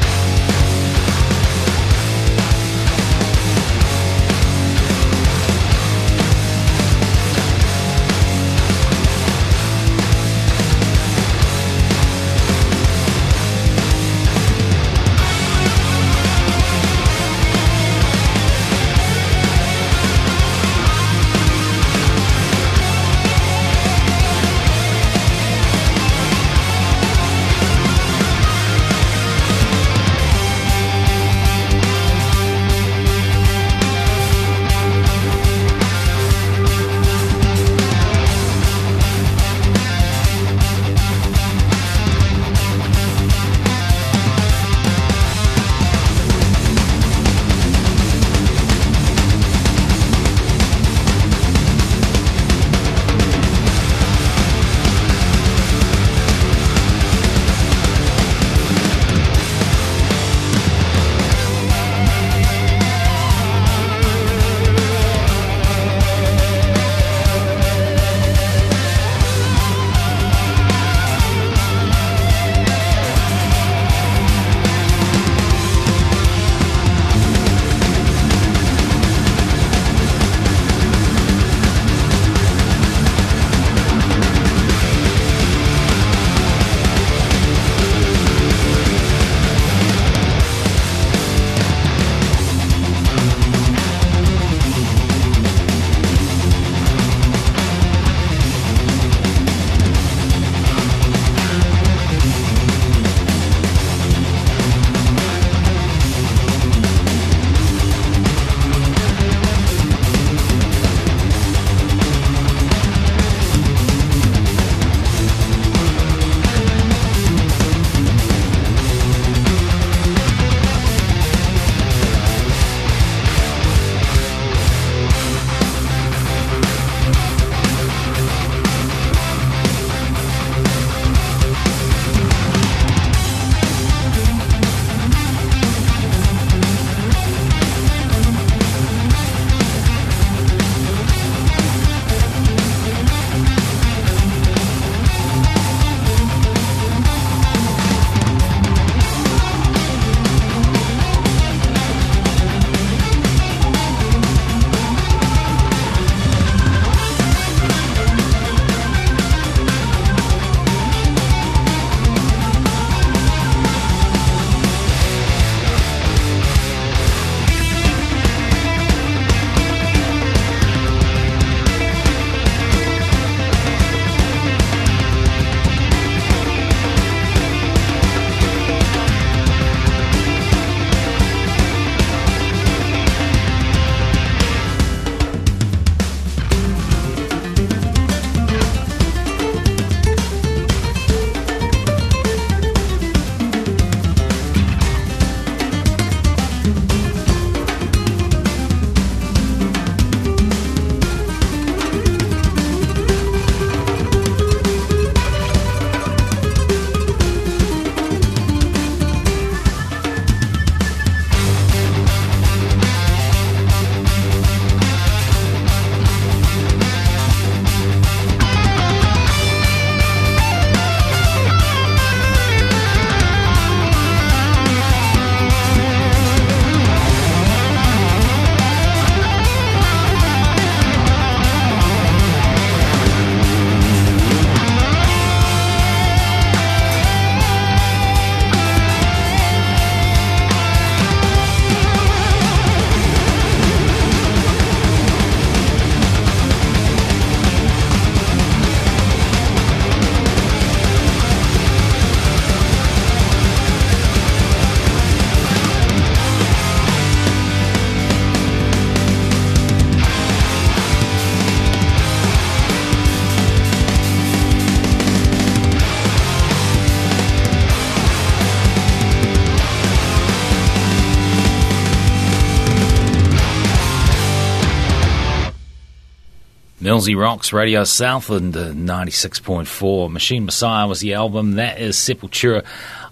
Millsy Rocks, Radio Southland, uh, 96.4. Machine Messiah was the album. That is Sepultura.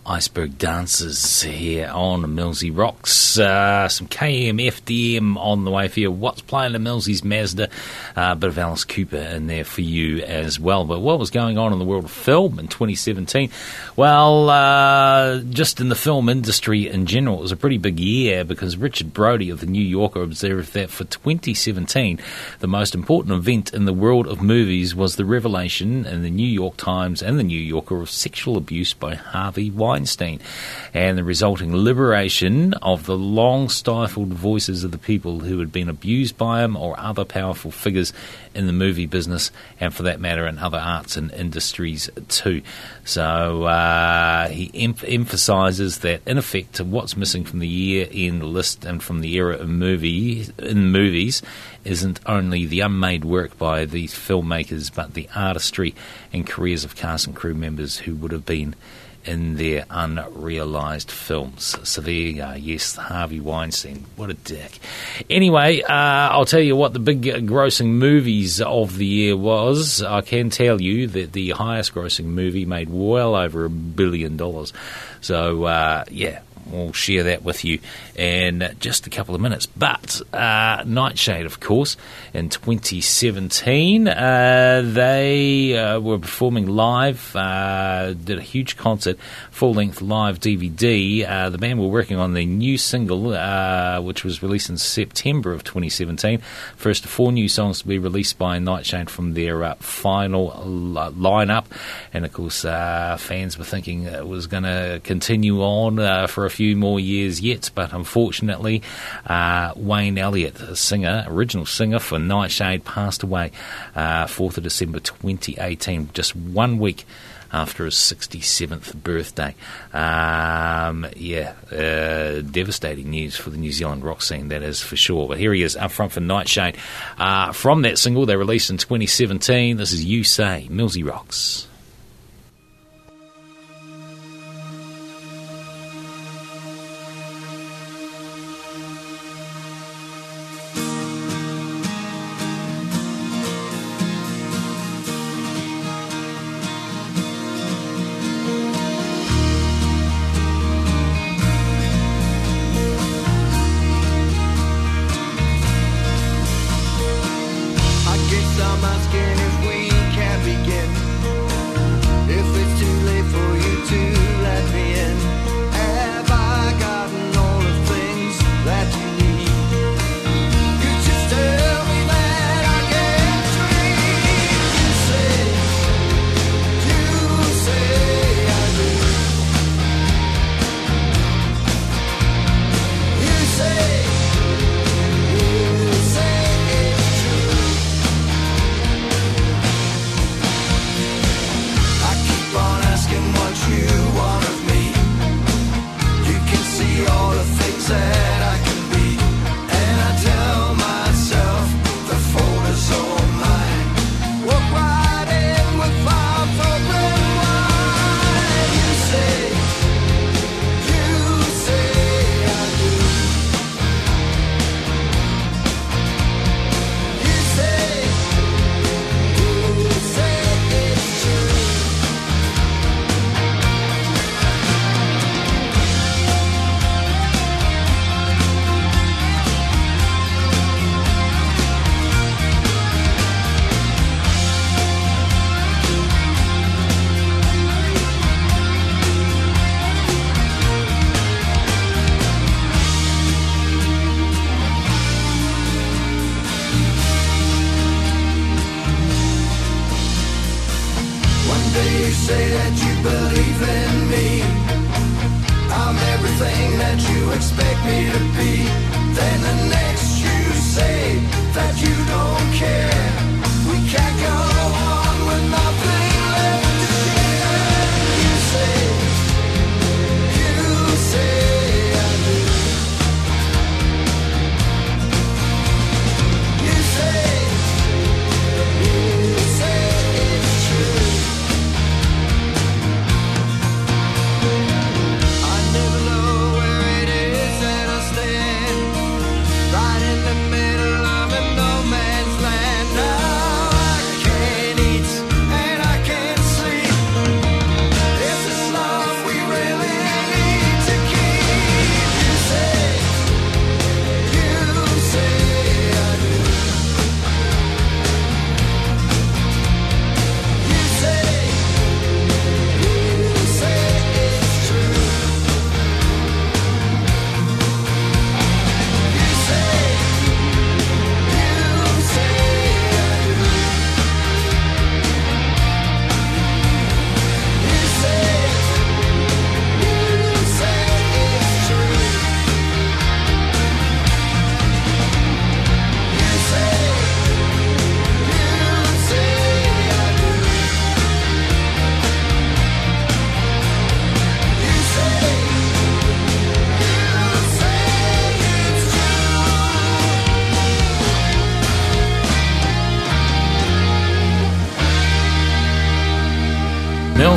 Iceberg Dancers here on Millsy Rocks. Uh, some KM, FDM on the way for you. What's playing the Millsy's Mazda? A uh, bit of Alice Cooper in there for you as well. But what was going on in the world of film in 2017? Well, uh, just in the film industry in general, it was a pretty big year because Richard Brody of the New Yorker observed that for 2017, the most important event in the world of movies was the revelation in the New York Times and the New Yorker of sexual abuse by Harvey Weinstein and the resulting liberation of the long stifled voices of the people who had been abused by him or other powerful figures in the movie business and for that matter in other arts and industries too. So uh, he em- emphasises that in effect what's missing from the year end list and from the era of movie in movies isn't only the unmade work by these filmmakers but the artistry and careers of cast and crew members who would have been in their unrealised films. So there you go. Yes, Harvey Weinstein. What a dick. Anyway, uh, I'll tell you what the big grossing movies of the year was. I can tell you that the highest grossing movie made well over a billion dollars. So, uh, yeah, we'll share that with you in just a couple of minutes. But uh, Nightshade, of course, in 2017, uh, they uh, were performing live, uh, did a huge concert, full length live DVD. Uh, the band were working on their new single, uh, which was released in September of 2017. First four new songs to be released by Nightshade from their final l- lineup. And of course, fans were thinking it was going to continue on for a few more years yet, but unfortunately, uh, Wayne Elliott, a singer, original singer for Nightshade, passed away uh, 4th of December 2018, just one week after his 67th birthday. Um, yeah, uh, devastating news for the New Zealand rock scene, that is for sure. But here he is up front for Nightshade. Uh, from that single they released in 2017, this is You Say, Millsy Rocks.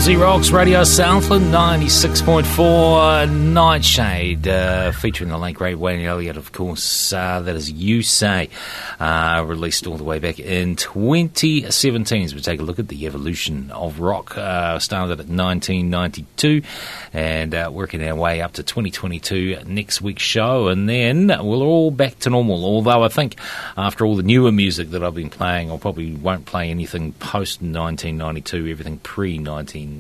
Millsy Rocks Radio Southland 96.4 Nightshade uh, featuring the late great Wayne Elliott of course. Uh, that is You Say uh, released all the way back in 2017 as we take a look at the evolution of rock. Uh, started at 1992 and uh, working our way up to 2022 next week's show. And then we're all back to normal although I think after all the newer music that I've been playing I probably won't play anything post 1992 everything pre 1992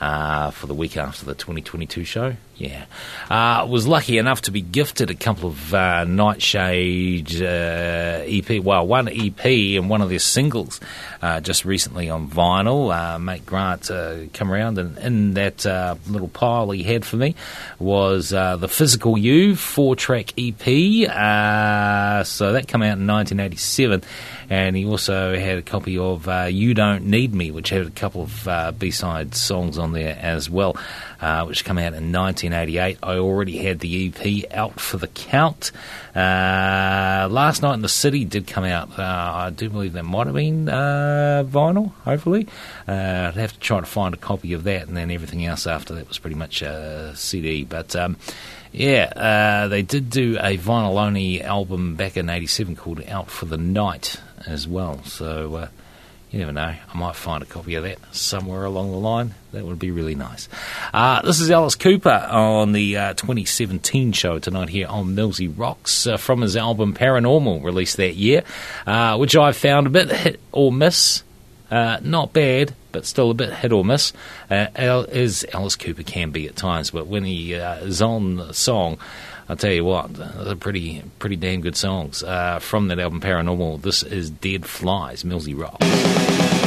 uh, for the week after the 2022 show. Yeah. Uh, was lucky enough to be gifted a couple of uh, Nightshade uh, EP, well, one EP and one of their singles uh, just recently on vinyl. Uh, mate Grant come around and in that little pile he had for me was the Physical You four track EP. So that came out in 1987 and he also had a copy of uh, "You Don't Need Me," which had a couple of uh, B-side songs on there as well, uh, which came out in 1988. I already had the EP out for the count. Uh, Last Night in the City did come out. Uh, I do believe that might have been uh, vinyl. Hopefully, I'd have to try to find a copy of that, and then everything else after that was pretty much uh, CD. But um, yeah, they did do a vinyl only album back in '87 called "Out for the Night" as well. So uh, you never know. I might find a copy of that somewhere along the line. That would be really nice. Uh, this is Alice Cooper on the uh, 2017 show tonight here on Millsy Rocks uh, from his album Paranormal, released that year, uh, which I found a bit hit or miss. Uh, not bad, but still a bit hit or miss, uh, as Alice Cooper can be at times. But when he is on the song, I'll tell you what, they're pretty, pretty damn good songs uh, from that album Paranormal. This is Dead Flies, Millsy Rock.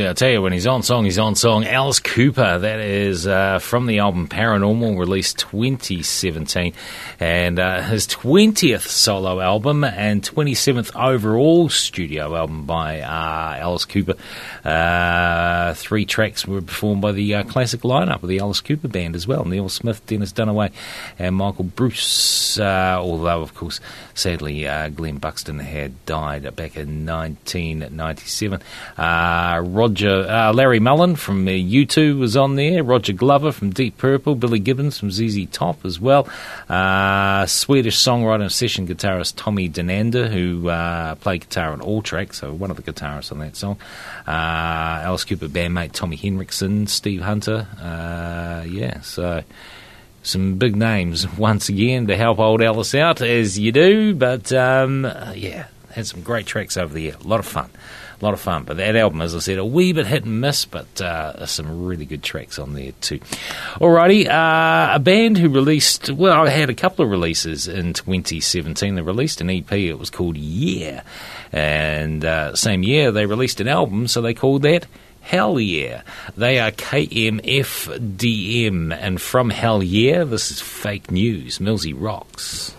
See, I tell you, when he's on song, he's on song. Alice Cooper, that is uh, from the album Paranormal, released 2017, and uh, his 20th solo album and 27th overall studio album by uh, Alice Cooper. Uh, three tracks were performed by the uh, classic lineup of the Alice Cooper Band as well Neal Smith, Dennis Dunaway, and Michael Bruce. Uh, although, of course, sadly, Glen Buxton had died back in 1997. Uh, Rod Roger uh, Larry Mullen from uh, U2 was on there. Roger Glover from Deep Purple. Billy Gibbons from ZZ Top as well. Uh, Swedish songwriter and session guitarist Tommy Denander, who uh, played guitar on all tracks, so one of the guitarists on that song. Uh, Alice Cooper bandmate Tommy Henriksen, Steve Hunter. Uh, yeah, so some big names *laughs* once again to help old Alice out, as you do. But um, uh, yeah, had some great tracks over the year. A lot of fun. A lot of fun. But that album, as I said, a wee bit hit and miss, but uh, some really good tracks on there too. Alrighty, uh, a band who released, well, I had a couple of releases in 2017. They released an EP, it was called Yeah. And uh, same year, they released an album, so they called that Hell Yeah. They are KMFDM, and from Hell Yeah, this is fake news. Millsy rocks.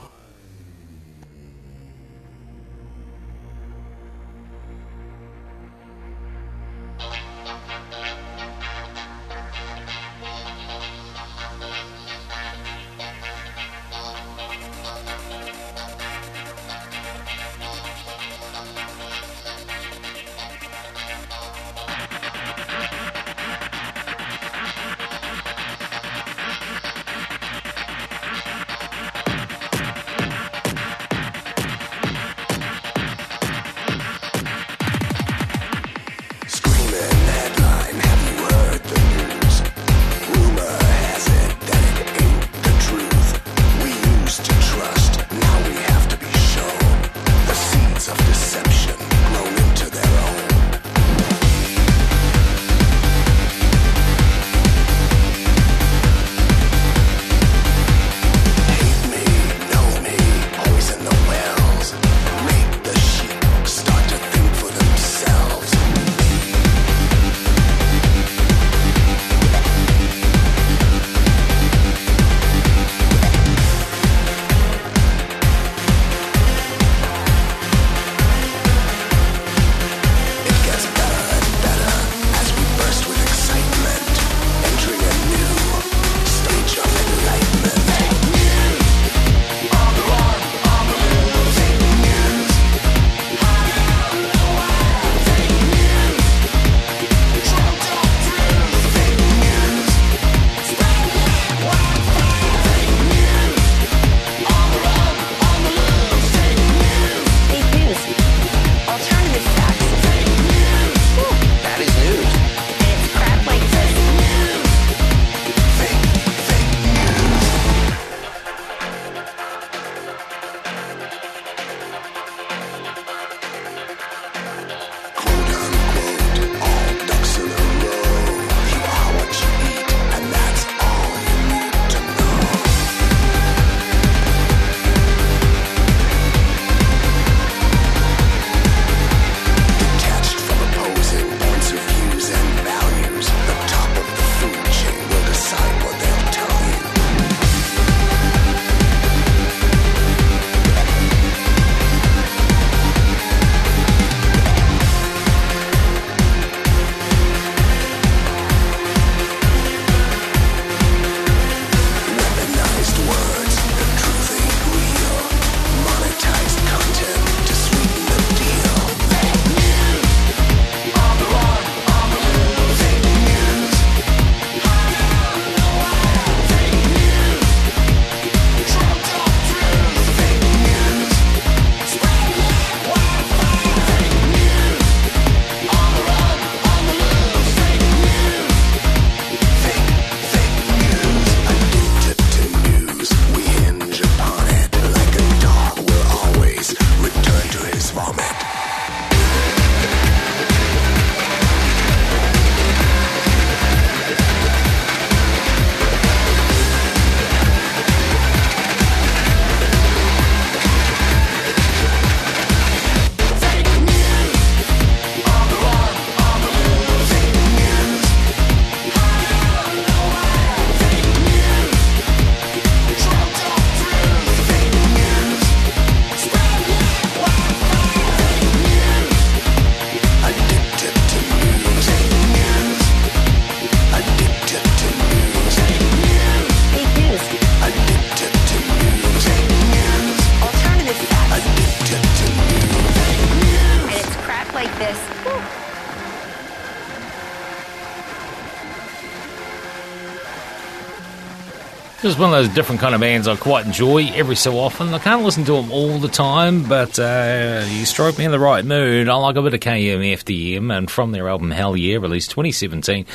Just one of those different kind of bands I quite enjoy every so often. I can't listen to them all the time, but uh, you strike me in the right mood. I like a bit of KMFDM, and from their album Hell Yeah, released 2017,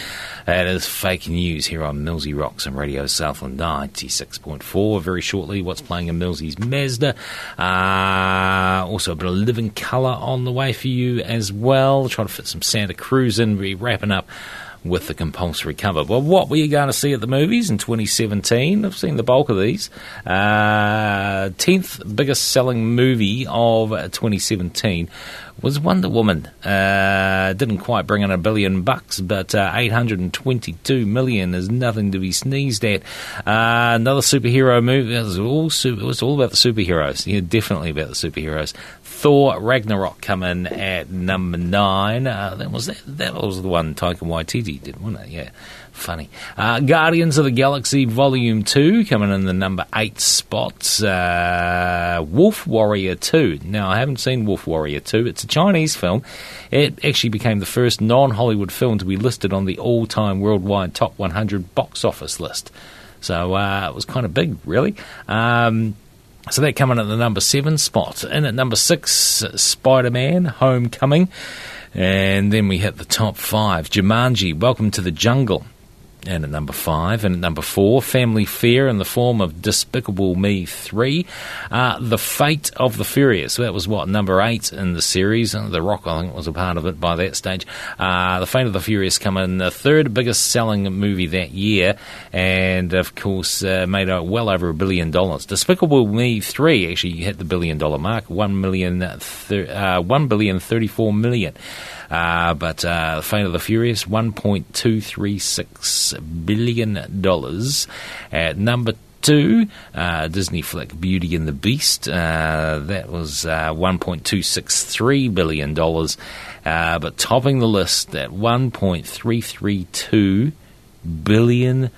that is fake news here on Millsy Rocks and Radio Southland 96.4. Very shortly, what's playing in Millsy's Mazda. Uh, also, a bit of living colour on the way for you as well. Try to fit some Santa Cruz in. We're wrapping up with the compulsory cover. Well, what were you going to see at the movies in 2017? I've seen the bulk of these. Uh, 10th biggest selling movie of 2017 was Wonder Woman. Uh, didn't quite bring in a billion bucks, but uh, 822 million is nothing to be sneezed at. Uh, another superhero movie. It was all super, it was all about the superheroes. Yeah, definitely about the superheroes. Thor Ragnarok coming at number nine. Uh, that was that, that was the one Taika Waititi did, wasn't it? Yeah, funny. Uh, Guardians of the Galaxy Volume Two coming in the number eight spot. Uh, Wolf Warrior Two. Now I haven't seen Wolf Warrior Two. It's a Chinese film. It actually became the first non-Hollywood film to be listed on the all-time worldwide top 100 box office list. So uh, it was kind of big, really. Um, so they're coming at the number seven spot. And at number six, Spider Man Homecoming. And then we hit the top five. Jumanji, Welcome to the Jungle. And at number five, and at number four, Family Fear in the form of Despicable Me 3. Uh, the Fate of the Furious. So that was what, number eight in the series. Uh, The Rock, I think, was a part of it by that stage. Uh, the Fate of the Furious come in the third biggest selling movie that year, and of course, uh, made well over a billion dollars. Despicable Me 3 actually hit the billion dollar mark, one million, thir- uh, one billion thirty-four million. Uh, but uh, Fate of the Furious, $1.236 billion. At number two, uh, Disney flick Beauty and the Beast. Uh, that was uh, $1.263 billion. Uh, but topping the list at $1.332 billion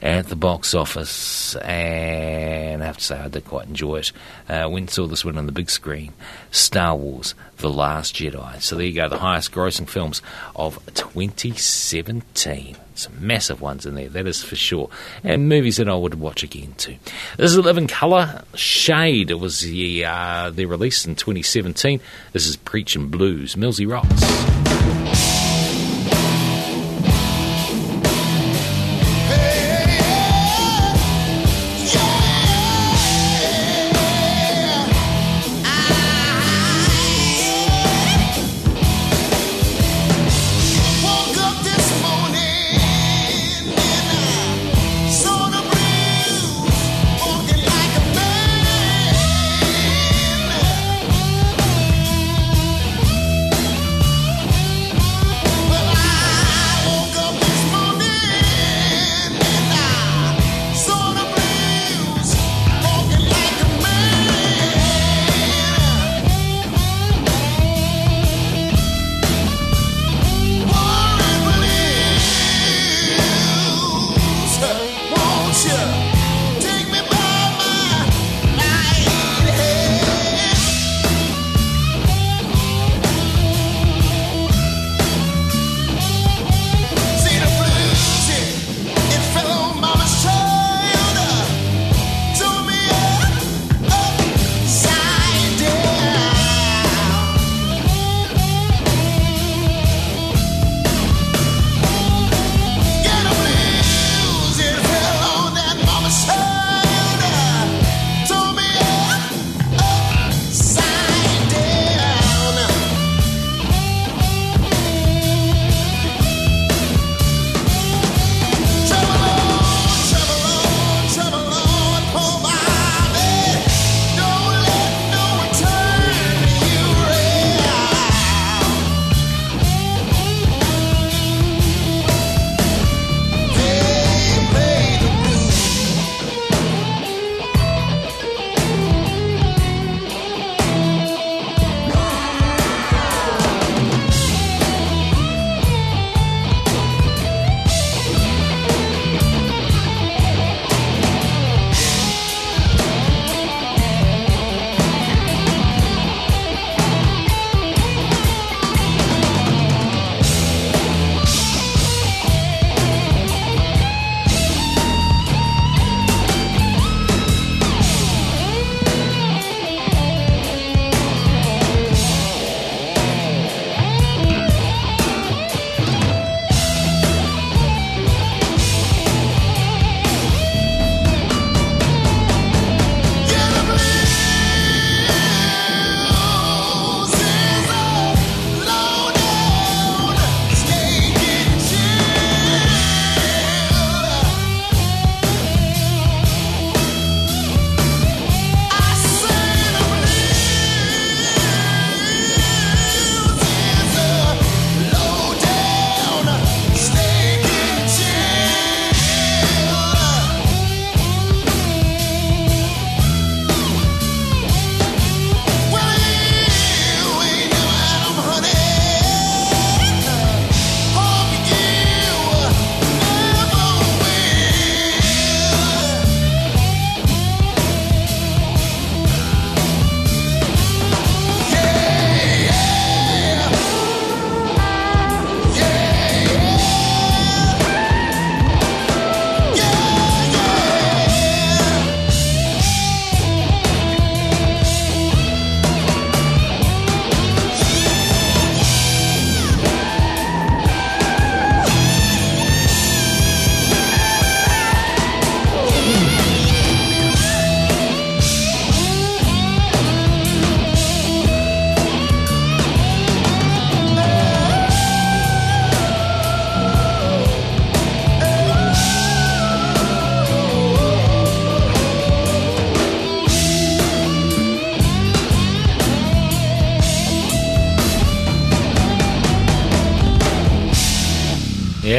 at the box office, and I have to say I did quite enjoy it. Uh, went saw this one on the big screen, Star Wars: The Last Jedi. So there you go, the highest grossing films of 2017. Some massive ones in there, that is for sure. And movies that I would watch again too. This is Living Colour. Shade. It was the uh, their release in 2017. This is Preaching Blues. Millsy Rocks.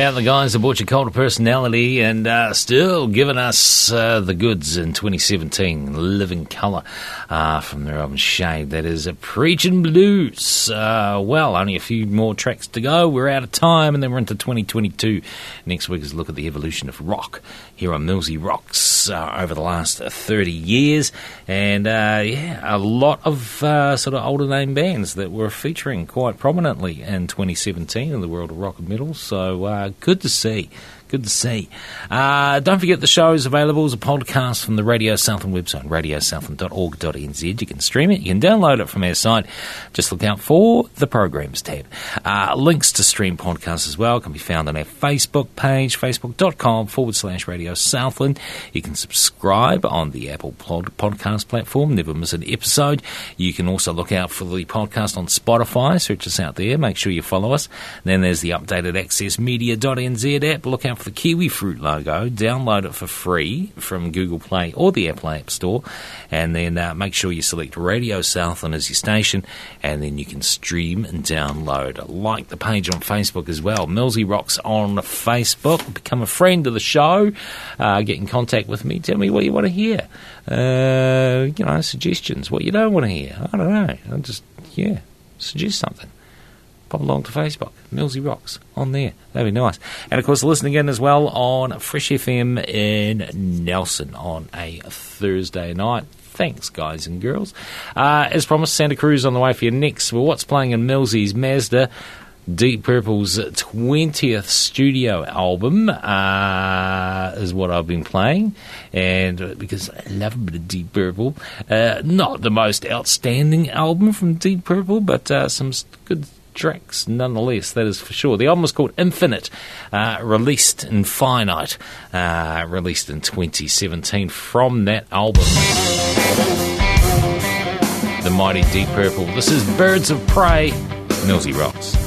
Yeah, the guys that bought your cult of personality and uh, still giving us uh, the goods in 2017. Living Colour uh, from their album Shade. That is a Preaching Blues. Uh, well, only a few more tracks to go. We're out of time and then we're into 2022. Next week is a look at the evolution of rock here on Millsy Rocks uh, over the last 30 years. And yeah, a lot of sort of older name bands that were featuring quite prominently in 2017 in the world of rock and metal. So good to see. Good to see. Uh, don't forget the show is available as a podcast from the Radio Southland website, radiosouthland.org.nz. You can stream it, you can download it from our site. Just look out for the programs tab. Uh, links to stream podcasts as well can be found on our Facebook page, facebook.com forward slash Radio Southland. You can subscribe on the Apple pod- podcast platform, never miss an episode. You can also look out for the podcast on Spotify. Search us out there. Make sure you follow us. Then there's the updated accessmedia.nz app. Look out for the kiwi fruit logo. Download it for free from Google Play or the Apple App Store. And then uh, make sure you select Radio Southland as your station. And then you can stream and download. Like the page on Facebook as well. Millsy Rocks on Facebook. Become a friend of the show. Uh, get in contact with me. Tell me what you want to hear. Uh, you know, suggestions. What you don't want to hear. I don't know. I just, yeah, suggest something pop along to Facebook, Millsy Rocks, on there. That'd be nice. And of course, listen again as well on Fresh FM in Nelson on a Thursday night. Thanks, guys and girls. Uh, as promised, Santa Cruz on the way for you next. Well, what's playing in Millsy's Mazda? Deep Purple's 20th studio album uh, is what I've been playing, and because I love a bit of Deep Purple, uh, not the most outstanding album from Deep Purple, but uh, some good tracks nonetheless, that is for sure. The album is called Infinite, uh, released in Finite, uh, released in 2017 from that album. The Mighty Deep Purple. This is Birds of Prey, Millsy Rocks.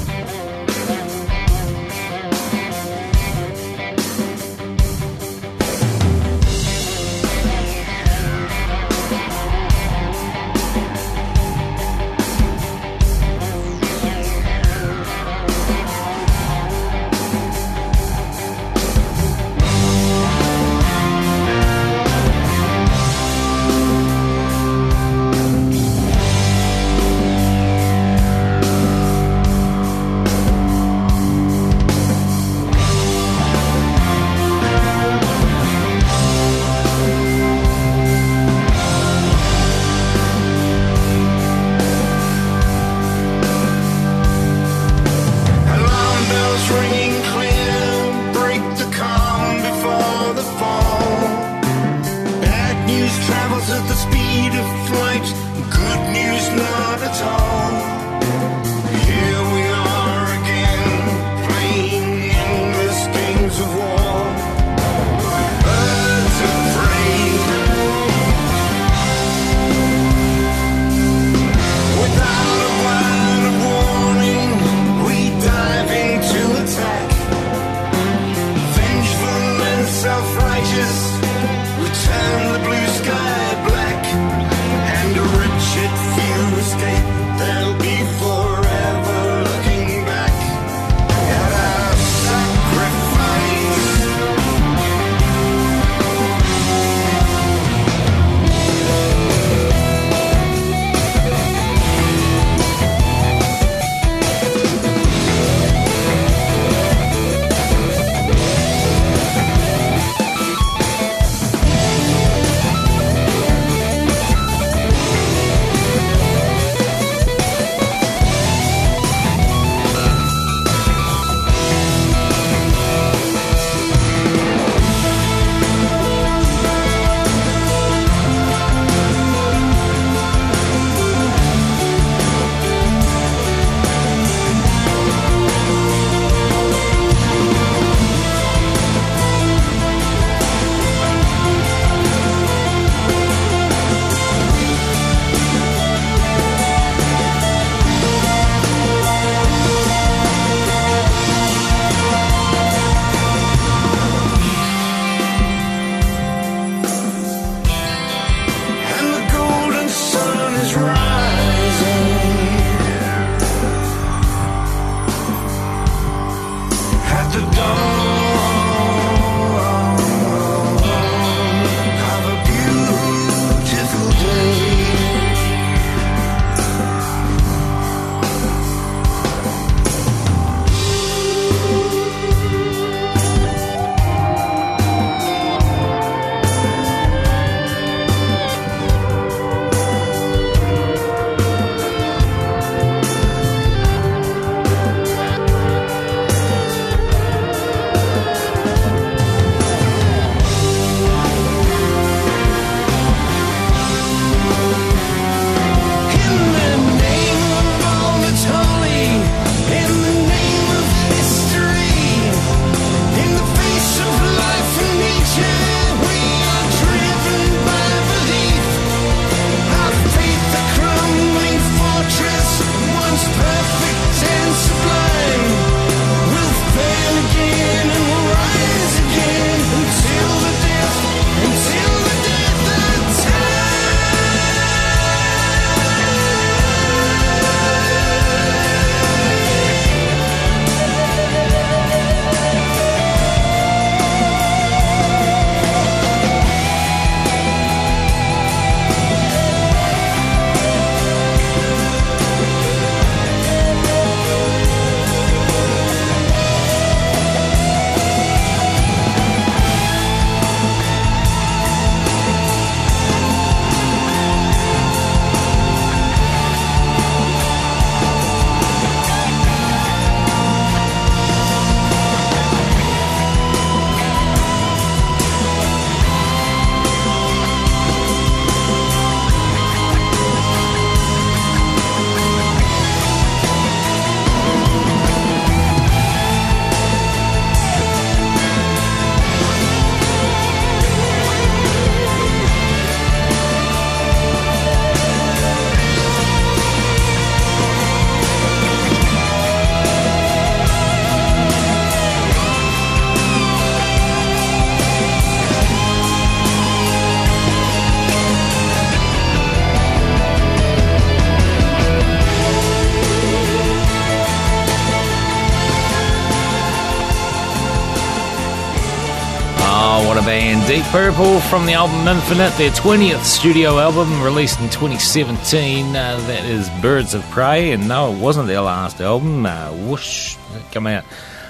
Purple from the album Infinite, their 20th studio album released in 2017. Uh, that is Birds of Prey, and no, it wasn't their last album. Uh, whoosh, come out.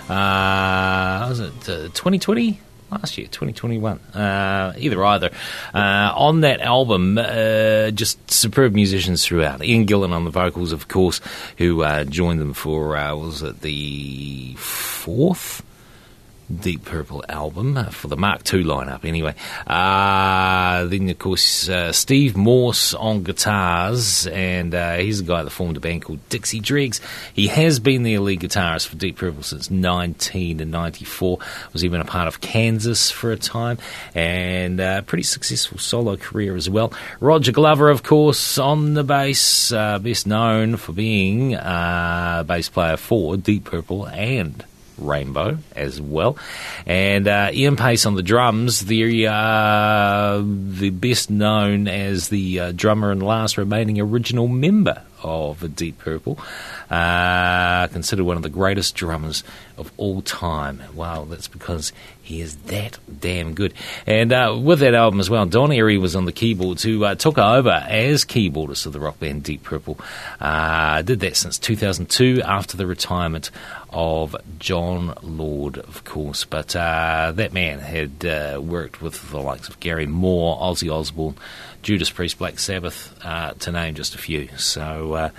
Uh, was it uh, 2020? Last year, 2021. Uh, either, either. Uh, on that album, uh, just superb musicians throughout. Ian Gillan on the vocals, of course, who uh, joined them for, uh, was it the fourth? Deep Purple album uh, for the Mark II lineup, anyway. Uh, then, of course, uh, Steve Morse on guitars, and uh, he's a guy that formed a band called Dixie Dregs. He has been the lead guitarist for Deep Purple since 1994. Was even a part of Kansas for a time, and uh, pretty successful solo career as well. Roger Glover, of course, on the bass, best known for being uh, bass player for Deep Purple and Rainbow as well, and uh, Ian Paice on the drums. The uh, the best known as the uh, drummer and last remaining original member of Deep Purple, uh, considered one of the greatest drummers of all time. Wow, that's because he is that damn good. And uh, with that album as well, Don Airey was on the keyboards, who uh, took over as keyboardist of the rock band Deep Purple. Uh, did that since 2002 after the retirement of Jon Lord, of course. But uh, that man had uh, worked with the likes of Gary Moore, Ozzy Osbourne, Judas Priest, Black Sabbath, uh, to name just a few. So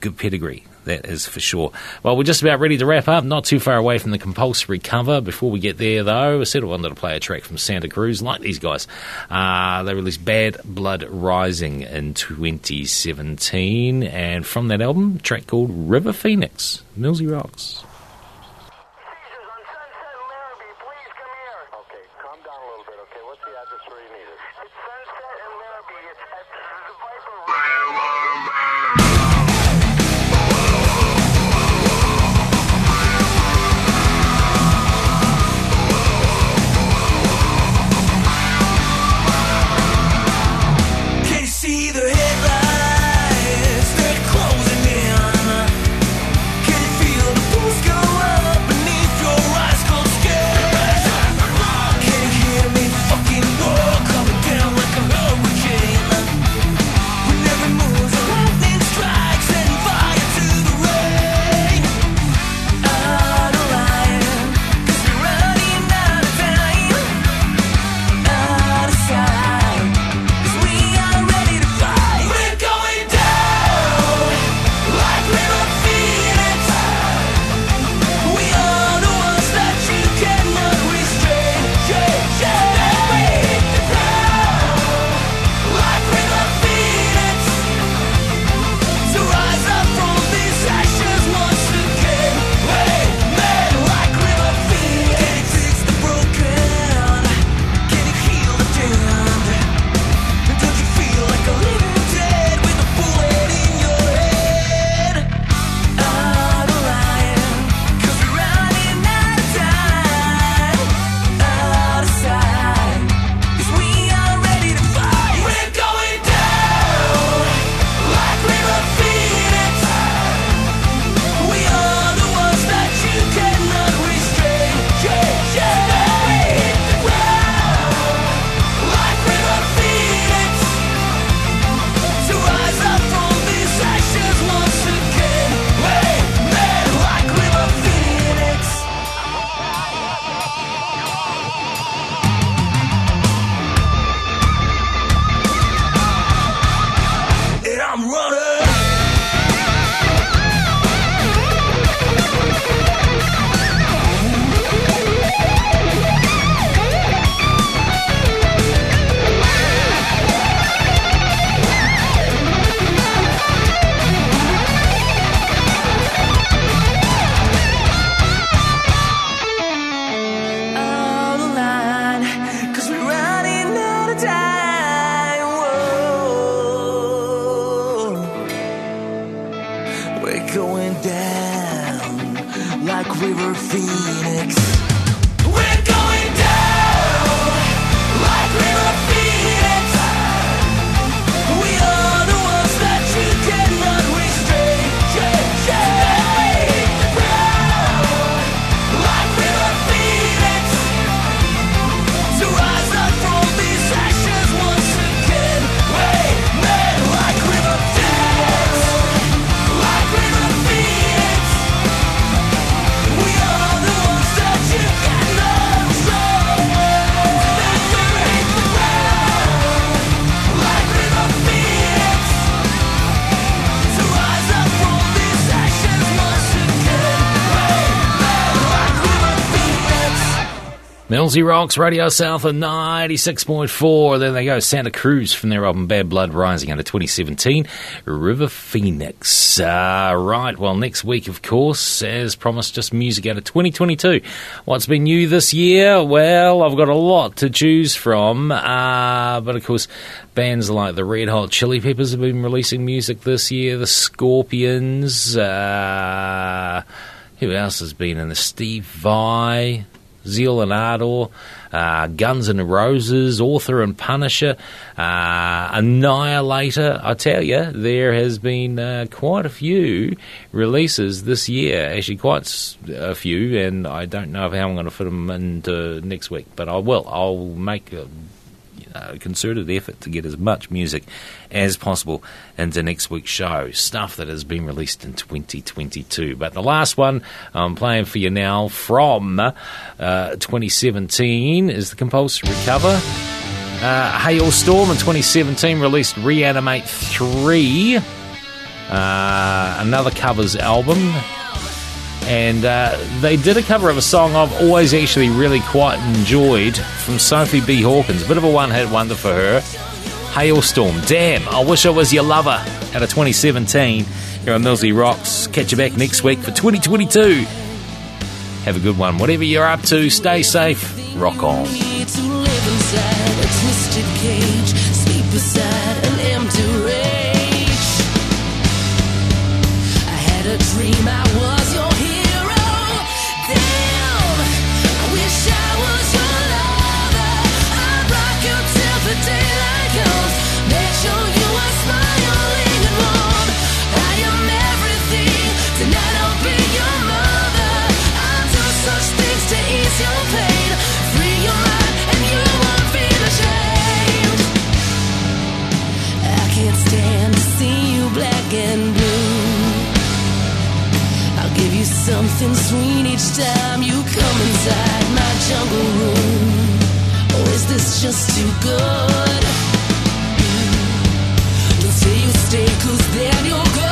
good pedigree. That is for sure. Well, we're just about ready to wrap up. Not too far away from the compulsory cover. Before we get there, though, I said I wanted to play a track from Santa Cruz, like these guys. Uh, they released Bad Blood Rising in 2017, and from that album, track called River Phoenix. Millsy Rocks. Millsy Rocks, Radio Southland 96.4. There they go. Santa Cruz from their album Bad Blood Rising under 2017. River Phoenix. Uh, right, well, next week, of course, as promised, just music out of 2022. What's been new this year? Well, I've got a lot to choose from. Uh, but of course, bands like the Red Hot Chili Peppers have been releasing music this year. The Scorpions. Uh, who else has been in the Steve Vai, Zeal and Ardor, uh, Guns and Roses, Author and Punisher, uh, Annihilator. I tell you, there has been uh, quite a few releases this year. Actually, quite a few, and I don't know how I'm going to fit them into next week, but I will. I'll make a a concerted effort to get as much music as possible into next week's show. Stuff that has been released in 2022. But the last one I'm playing for you now from uh, 2017 is the compulsory cover. Uh, Halestorm in 2017 released Reanimate 3, uh, another covers album. And uh, they did a cover of a song I've always actually really quite enjoyed from Sophie B. Hawkins. A bit of a one hit wonder for her. Halestorm. Damn, I wish I was your lover out of 2017. Here on Millsy Rocks. Catch you back next week for 2022. Have a good one. Whatever you're up to, stay safe. Rock on. Time you come inside my jungle room. Or is this just too good? Don't say you stay, cause then you'll go